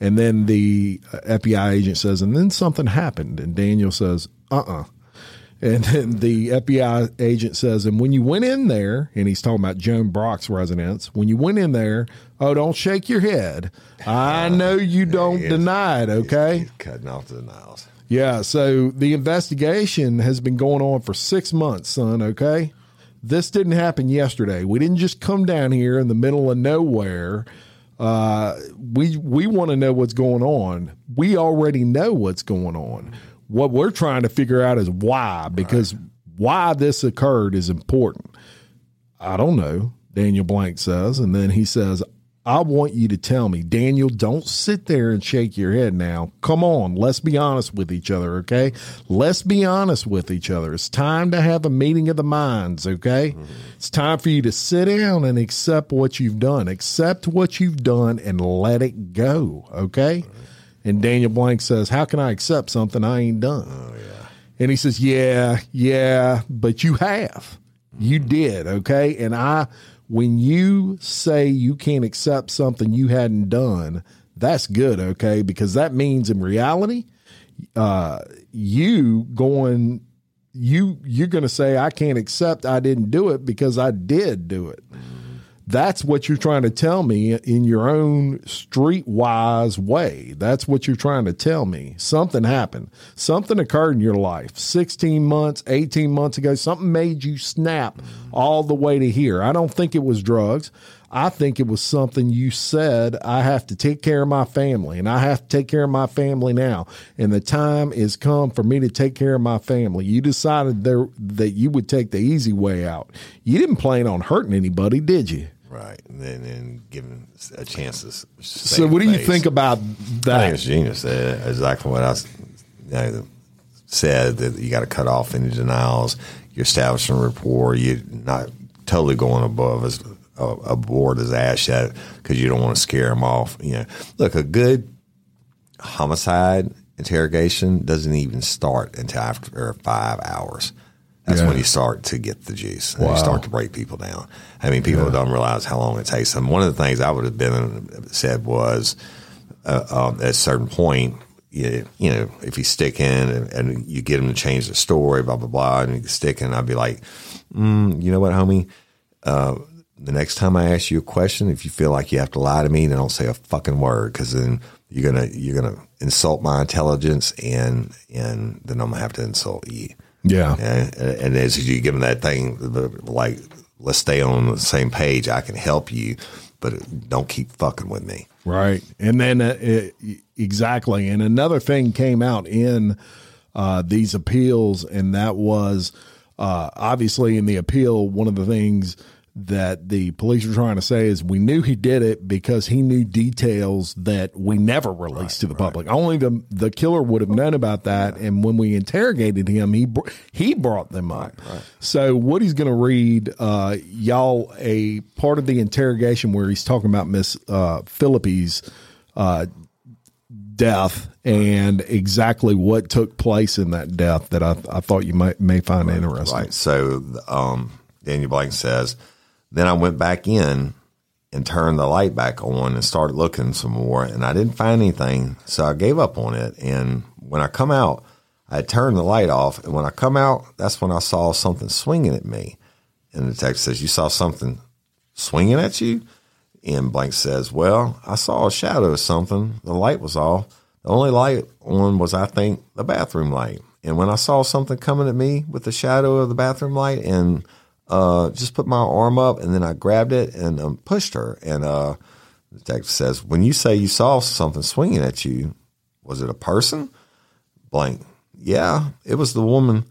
And then the FBI agent says, and then something happened. And Daniel says, uh uh And then the FBI agent says, and when you went in there, and he's talking about Joan Brock's residence, when you went in there, oh, don't shake your head. I know you don't deny it, okay? He's cutting off the denials. Yeah, so the investigation has been going on for six months, son, okay? This didn't happen yesterday. We didn't just come down here in the middle of nowhere. Uh, we we want to know what's going on. We already know what's going on. What we're trying to figure out is why, because why this occurred is important. I don't know, Daniel Blank says. And then he says, I want you to tell me, Daniel, don't sit there and shake your head now. Come on, let's be honest with each other, okay? Let's be honest with each other. It's time to have a meeting of the minds, okay? It's time for you to sit down and accept what you've done. Accept what you've done and let it go, okay? And Daniel Blank says, How can I accept something I ain't done? Oh, yeah. And he says, Yeah, yeah, but you have. You did, okay? And I, when you say you can't accept something you hadn't done, that's good, okay? Because that means in reality, uh, you going, you you're going to say I can't accept I didn't do it because I did do it. That's what you're trying to tell me in your own streetwise way. That's what you're trying to tell me. Something happened. Something occurred in your life 16 months, 18 months ago. Something made you snap all the way to here. I don't think it was drugs. I think it was something you said, I have to take care of my family and I have to take care of my family now. And the time is come for me to take care of my family. You decided there that you would take the easy way out. You didn't plan on hurting anybody, did you? Right. And then and giving a chance to So what do you face. think about that? I think it's genius. Uh, exactly what I s- you know, said that you got to cut off any denials. You're establishing rapport. You're not totally going above as aboard his ass yet because you don't want to scare him off. You know, look, a good homicide interrogation doesn't even start until after five hours. That's Yeah. when you start to get the juice. Wow. you start to break people down. I mean, people don't realize how long it takes them. One of the things I would have been said was uh, um, at a certain point, you, you know, if you stick in and, and you get them to change the story, blah blah blah, and you stick in, I'd be like, mm, you know what, homie. Uh, the next time I ask you a question, if you feel like you have to lie to me, then don't say a fucking word because then you're gonna you're gonna insult my intelligence and and then I'm gonna have to insult you. Yeah. And, and as you give them that thing, like, let's stay on the same page. I can help you, but don't keep fucking with me. Right. And then uh, it, exactly. And another thing came out in uh, these appeals, and that was uh, obviously in the appeal, one of the things that the police were trying to say is we knew he did it because he knew details that we never released to the public. Only the the killer would have known about that, and when we interrogated him, he he brought them up. So what he's going to read, uh, y'all, a part of the interrogation where he's talking about Miss uh, Philippi's uh, death and exactly what took place in that death that I, I thought you might may find interesting. Right. So um, Daniel Blank says, then I went back in and turned the light back on and started looking some more. And I didn't find anything. So I gave up on it. And when I come out, I turned the light off. And when I come out, that's when I saw something swinging at me. And the text says, You saw something swinging at you? And Blank says, Well, I saw a shadow of something. The light was off. The only light on was, I think, the bathroom light. And when I saw something coming at me with the shadow of the bathroom light and uh, just put my arm up and then I grabbed it and um, pushed her. And uh, the detective says, When you say you saw something swinging at you, was it a person? Blank. Yeah, it was the woman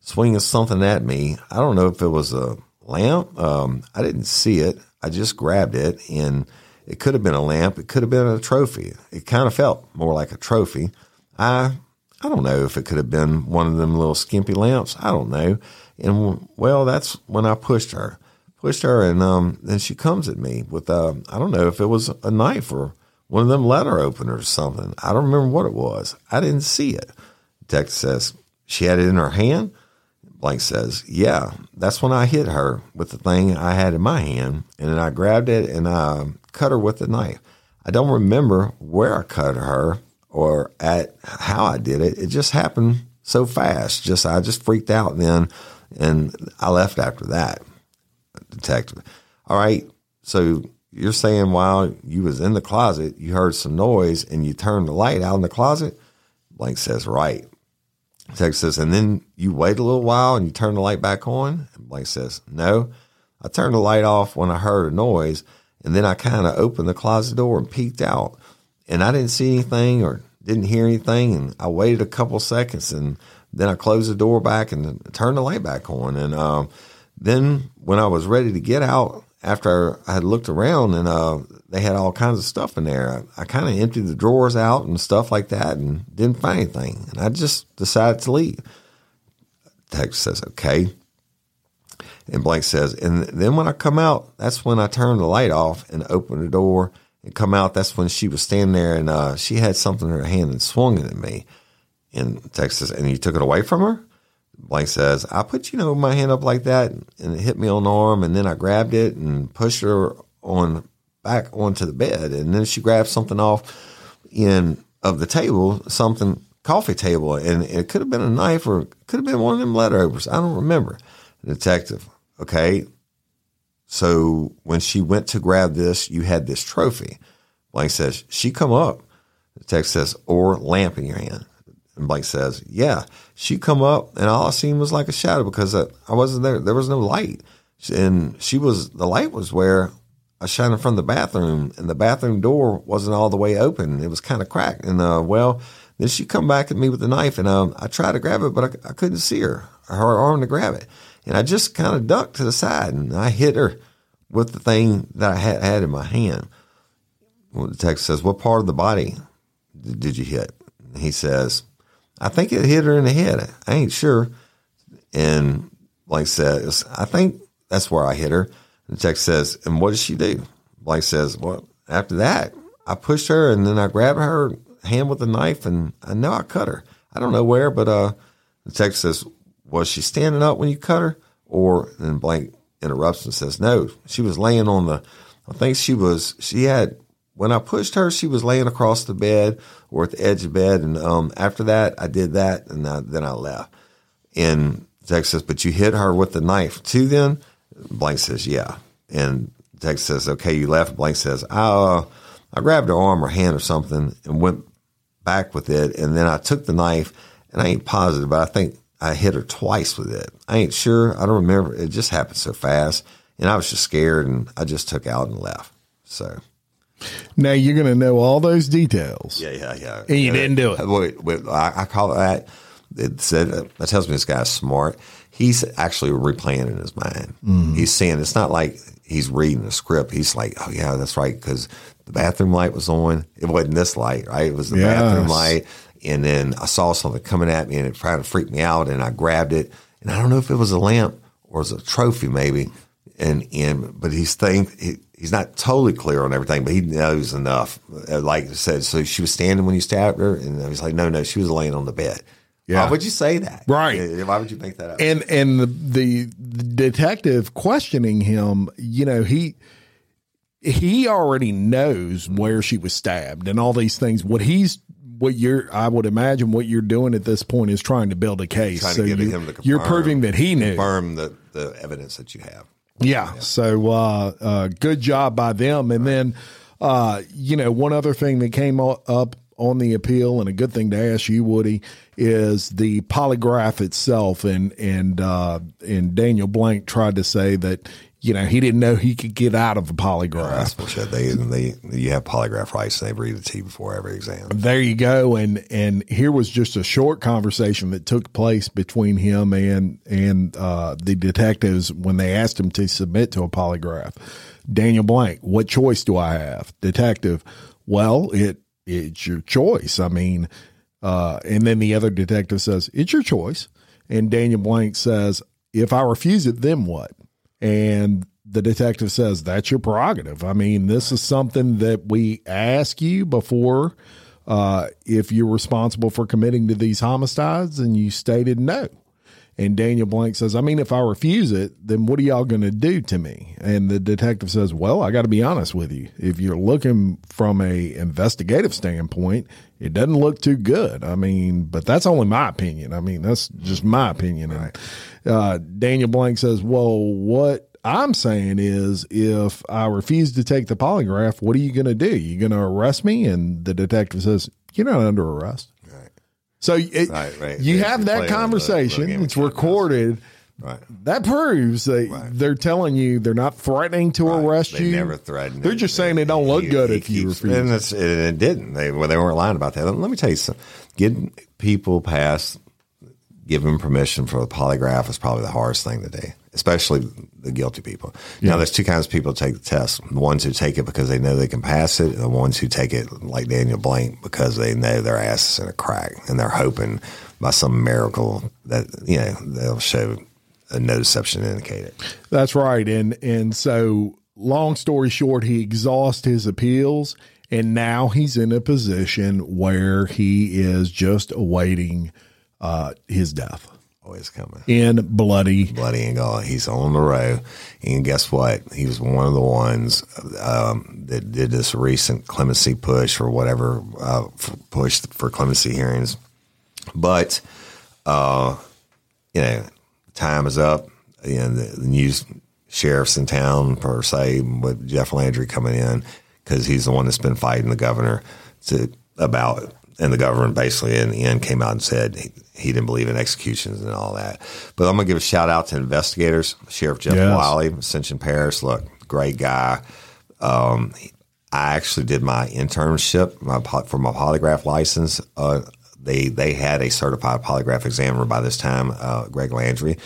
swinging something at me. I don't know if it was a lamp. Um, I didn't see it. I just grabbed it and it could have been a lamp. It could have been a trophy. It kind of felt more like a trophy. I I don't know if it could have been one of them little skimpy lamps. I don't know. And well, that's when I pushed her, pushed her, and um, then she comes at me with a, I don't know if it was a knife or one of them letter openers or something. I don't remember what it was. I didn't see it. Detective says she had it in her hand. Blank says, yeah, that's when I hit her with the thing I had in my hand, and then I grabbed it and I cut her with the knife. I don't remember where I cut her or at how I did it. It just happened so fast. Just I just freaked out then, and I left after that. Detective, all right. So you're saying while you was in the closet, you heard some noise and you turned the light out in the closet? Blank says, right. Detective says, and then you wait a little while and you turn the light back on? And Blank says, no. I turned the light off when I heard a noise, and then I kind of opened the closet door and peeked out and I didn't see anything or didn't hear anything. And I waited a couple seconds and then I closed the door back and turned the light back on. And uh, then when I was ready to get out, after I had looked around and uh, they had all kinds of stuff in there, I, I kind of emptied the drawers out and stuff like that and didn't find anything. And I just decided to leave. Text says, okay. And Blank says, and then when I come out, that's when I turned the light off and opened the door and come out. That's when she was standing there and uh, she had something in her hand and swung it at me. And Texas, and you took it away from her? Blank says, I put, you know, my hand up like that and it hit me on the arm and then I grabbed it and pushed her on back onto the bed. And then she grabbed something off in of the table, something coffee table, and it could have been a knife or could have been one of them letter openers. I don't remember. The detective, okay, so when she went to grab this, you had this trophy. Blank says, she come up. The text says, or lamp in your hand. And Blank says, yeah, she come up and all I seen was like a shadow because I wasn't there. There was no light. And she was, the light was where I shining from the bathroom and the bathroom door wasn't all the way open. It was kind of cracked. And, uh, well, then she come back at me with the knife and, um, I tried to grab it, but I, I couldn't see her, her arm to grab it. And I just kind of ducked to the side and I hit her with the thing that I had, had in my hand. Well, the text says, What part of the body did you hit? He says, I think it hit her in the head. I ain't sure. And Blank says, I think that's where I hit her. The text says, And what did she do? Blank says, Well, after that, I pushed her and then I grabbed her hand with a knife and I know I cut her. I don't know where, but uh, the text says, Was she standing up when you cut her? Or, and Blank interrupts and says, No, she was laying on the, I think she was, she had, when I pushed her, she was laying across the bed or at the edge of bed. And um, after that, I did that and I, then I left. And Tex says, But you hit her with the knife too then? Blank says, Yeah. And Tex says, Okay, you left. Blank says, I, uh, I grabbed her arm or hand or something and went back with it. And then I took the knife and I ain't positive, but I think I hit her twice with it. I ain't sure. I don't remember. It just happened so fast. And I was just scared and I just took out and left. So. Now you're going to know all those details. Yeah, yeah, yeah. And you uh, didn't do it. Wait, wait, I, I call it that. It said that tells me this guy's smart. He's actually replaying in his mind. Mm. He's saying it's not like he's reading the script. He's like, oh yeah, that's right, because the bathroom light was on. It wasn't this light, right? It was the Yes. bathroom light. And then I saw something coming at me, and it tried to freak me out. And I grabbed it, and I don't know if it was a lamp or it was a trophy, maybe. And and but he's think he, he's not totally clear on everything, but he knows enough. Uh, Like I said, so she was standing when you stabbed her, and I was like, no, no, she was laying on the bed. Yeah. Why would you say that? Right. Uh, Why would you make that up? and and the, the detective questioning him, you know, he he already knows where she was stabbed and all these things. What he's what you're, I would imagine, what you're doing at this point is trying to build a case. So you, him to confirm, you're proving that he knew. confirm the, the evidence that you have. Yeah. So uh, uh, good job by them. And then, uh, you know, one other thing that came up on the appeal, and a good thing to ask you, Woody, is the polygraph itself. And and uh, and Daniel Blank tried to say that you know he didn't know he could get out of a polygraph. That's bullshit. They, they, you have polygraph rights. They read it to you before every exam. There you go. And and here was just a short conversation that took place between him and and uh, the detectives when they asked him to submit to a polygraph. Daniel Blank, what choice do I have? Detective, well, it it's your choice. I mean, uh, and then the other detective says, It's your choice. And Daniel Blank says, If I refuse it, then what? And the detective says, That's your prerogative. I mean, this is something that we ask you before uh, if you're responsible for committing to these homicides, and you stated no. And Daniel Blank says, I mean, if I refuse it, then what are y'all going to do to me? And the detective says, Well, I got to be honest with you. If you're looking from a investigative standpoint, it doesn't look too good. I mean, but that's only my opinion. I mean, that's just my opinion. And uh, Daniel Blank says, Well, what I'm saying is, if I refuse to take the polygraph, what are you going to do? You're going to arrest me? And the detective says, You're not under arrest. So it, Right, right. you have that play a little- conversation. game of it's recorded. Right. That proves that they're telling you they're not threatening to arrest They you. They never threatened. They're just saying they don't look He- good he if you keeps- refuse. And it, it didn't. They well, they weren't lying about that. Let me tell you something. Getting people past giving permission for the polygraph is probably the hardest thing to do, especially the guilty people. Now, there's two kinds of people who take the test: the ones who take it because they know they can pass it, and the ones who take it like Daniel Blank because they know their ass is in a crack and they're hoping by some miracle that you know they'll show a no deception indicated. That's right. And and so long story short, he exhausts his appeals and now he's in a position where he is just awaiting uh, his death Always coming. in bloody bloody and gone. He's on the road, and guess what? He was one of the ones um, that did this recent clemency push or whatever uh, f- push for clemency hearings. But uh, you know, time is up, and the, the new sheriff's in town per se with Jeff Landry coming in because he's the one that's been fighting the governor to about. And the government basically in the end came out and said he, he didn't believe in executions and all that. But I'm going to give a shout out to investigators, Sheriff Jeff Yes. Wiley, Ascension Parish. Look, great guy. Um, I actually did my internship my, for my polygraph license. Uh, they they had a certified polygraph examiner by this time, uh, Greg Landry,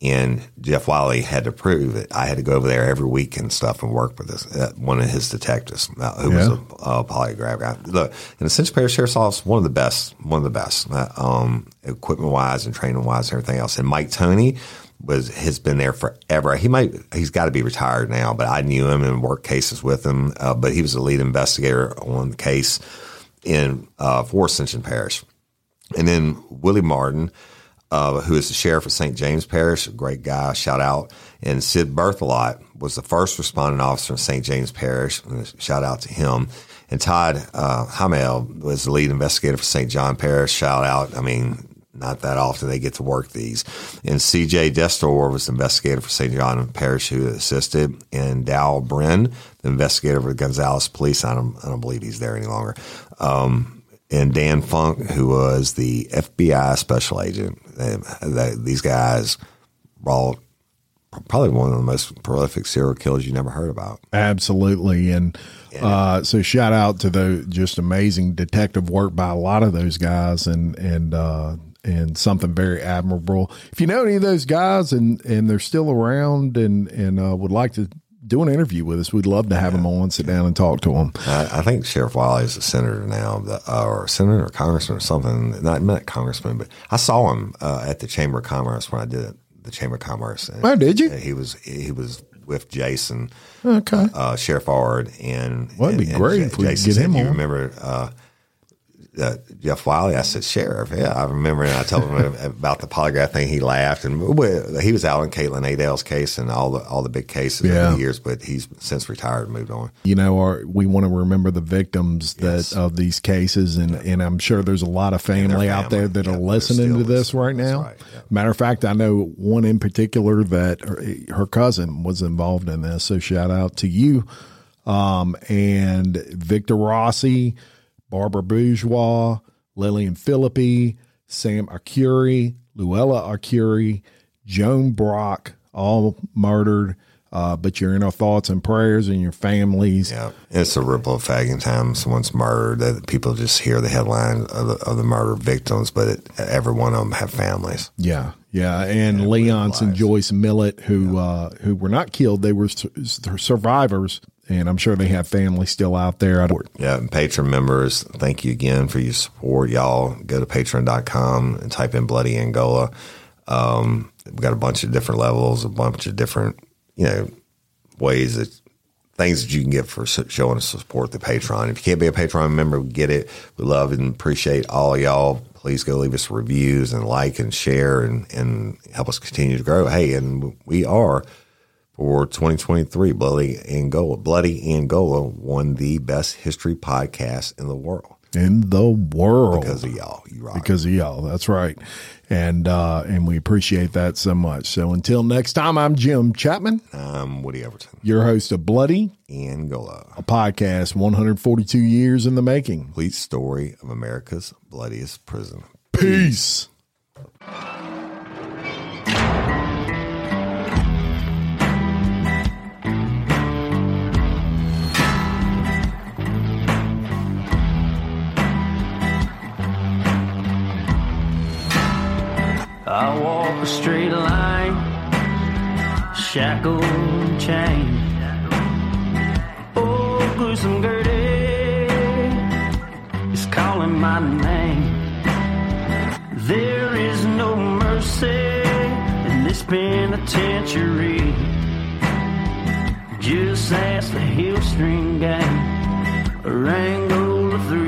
and Jeff Wiley had to prove it. I had to go over there every week and stuff and work with this uh, one of his detectives uh, who was a, a polygraph guy. Look, in the Central Parish Sheriff's Office, one of the best, one of the best, uh, um, equipment wise and training wise and everything else. And Mike Tony was has been there forever. He might he's got to be retired now, but I knew him and worked cases with him. Uh, but he was the lead investigator on the case in uh, for Ascension Parish. And then Willie Martin, uh, who is the sheriff of St. James Parish, great guy, shout out. And Sid Berthelot was the first responding officer in St. James Parish. Shout out to him. And Todd uh, Hymel was the lead investigator for St. John Parish. Shout out. I mean, not that often they get to work these. And CJ Destor was the investigator for St. John Parish who assisted. And Dow Bren, the investigator for the Gonzales Police. I don't, I don't believe he's there any longer. Um, and Dan Funk, who was the FBI special agent. They, they, these guys all probably one of the most prolific serial killers you never heard about. Absolutely. And uh, so shout out to the just amazing detective work by a lot of those guys and, and, uh, and something very admirable. If you know any of those guys and, and they're still around and, and uh, would like to do an interview with us, we'd love to have him on, sit down and talk to him. I, I think Sheriff Wiley is a senator now, the, uh, or a senator or congressman or something. Not not congressman, but I saw him uh, at the Chamber of Commerce when I did the Chamber of Commerce. Oh, did you? He was he was with Jason, Okay. uh, Sheriff Ard, and Well, it'd be and- and great if we could Jason get said, him "You on." remember uh, Jeff Wiley. I said, Sheriff, yeah, I remember. And I told him about the polygraph thing. He laughed, and well, he was out in Caitlin Adale's case and all the all the big cases Yeah. over the years. But he's since retired and moved on. you know, our, we want to remember the victims that Yes. of these cases, and and I'm sure there's a lot of family, out there that Yeah, are listening to this listening. right now. right, yeah. Matter of fact, I know one in particular that her, her cousin was involved in this, so shout out to you, um, and Victor Rossi, Barbara Bourgeois, Lillian Philippi, Sam Arcuri, Luella Arcuri, Joan Brock, all murdered. Uh, but you're in our thoughts and prayers and your families. Yeah, it's a ripple effect. Anytime someone's murdered, that people just hear the headline of the, of the murder victims, but it, every one of them have families. Yeah, yeah, and Leonce and. Joyce Millet, who uh, who were not killed, they were su- survivors, and I'm sure they have family still out there. Yeah, and Patreon members, thank you again for your support. Y'all go to patreon.com and type in Bloody Angola. Um, we've got a bunch of different levels, a bunch of different, you know, ways that things that you can get for showing us support the Patreon. If you can't be a Patreon member, we get it. We love and appreciate all y'all. Please go leave us reviews and like and share and, and help us continue to grow. Hey, and we are for 2023, Bloody Angola. Bloody Angola won the best history podcast in the world in the world because of y'all. You rock. because of y'all. That's right, and uh, and we appreciate that so much. So until next time, I'm Jim Chapman, I'm Woody Overton. your host of Bloody, Angola. a podcast 142 years in the making. Complete story of America's bloodiest prison. Peace. I walk a straight line, shackled and chained. Oh, gruesome Gertie is calling my name. There is no mercy in this penitentiary. Just ask the Hill String Gang or Angola 3. I'm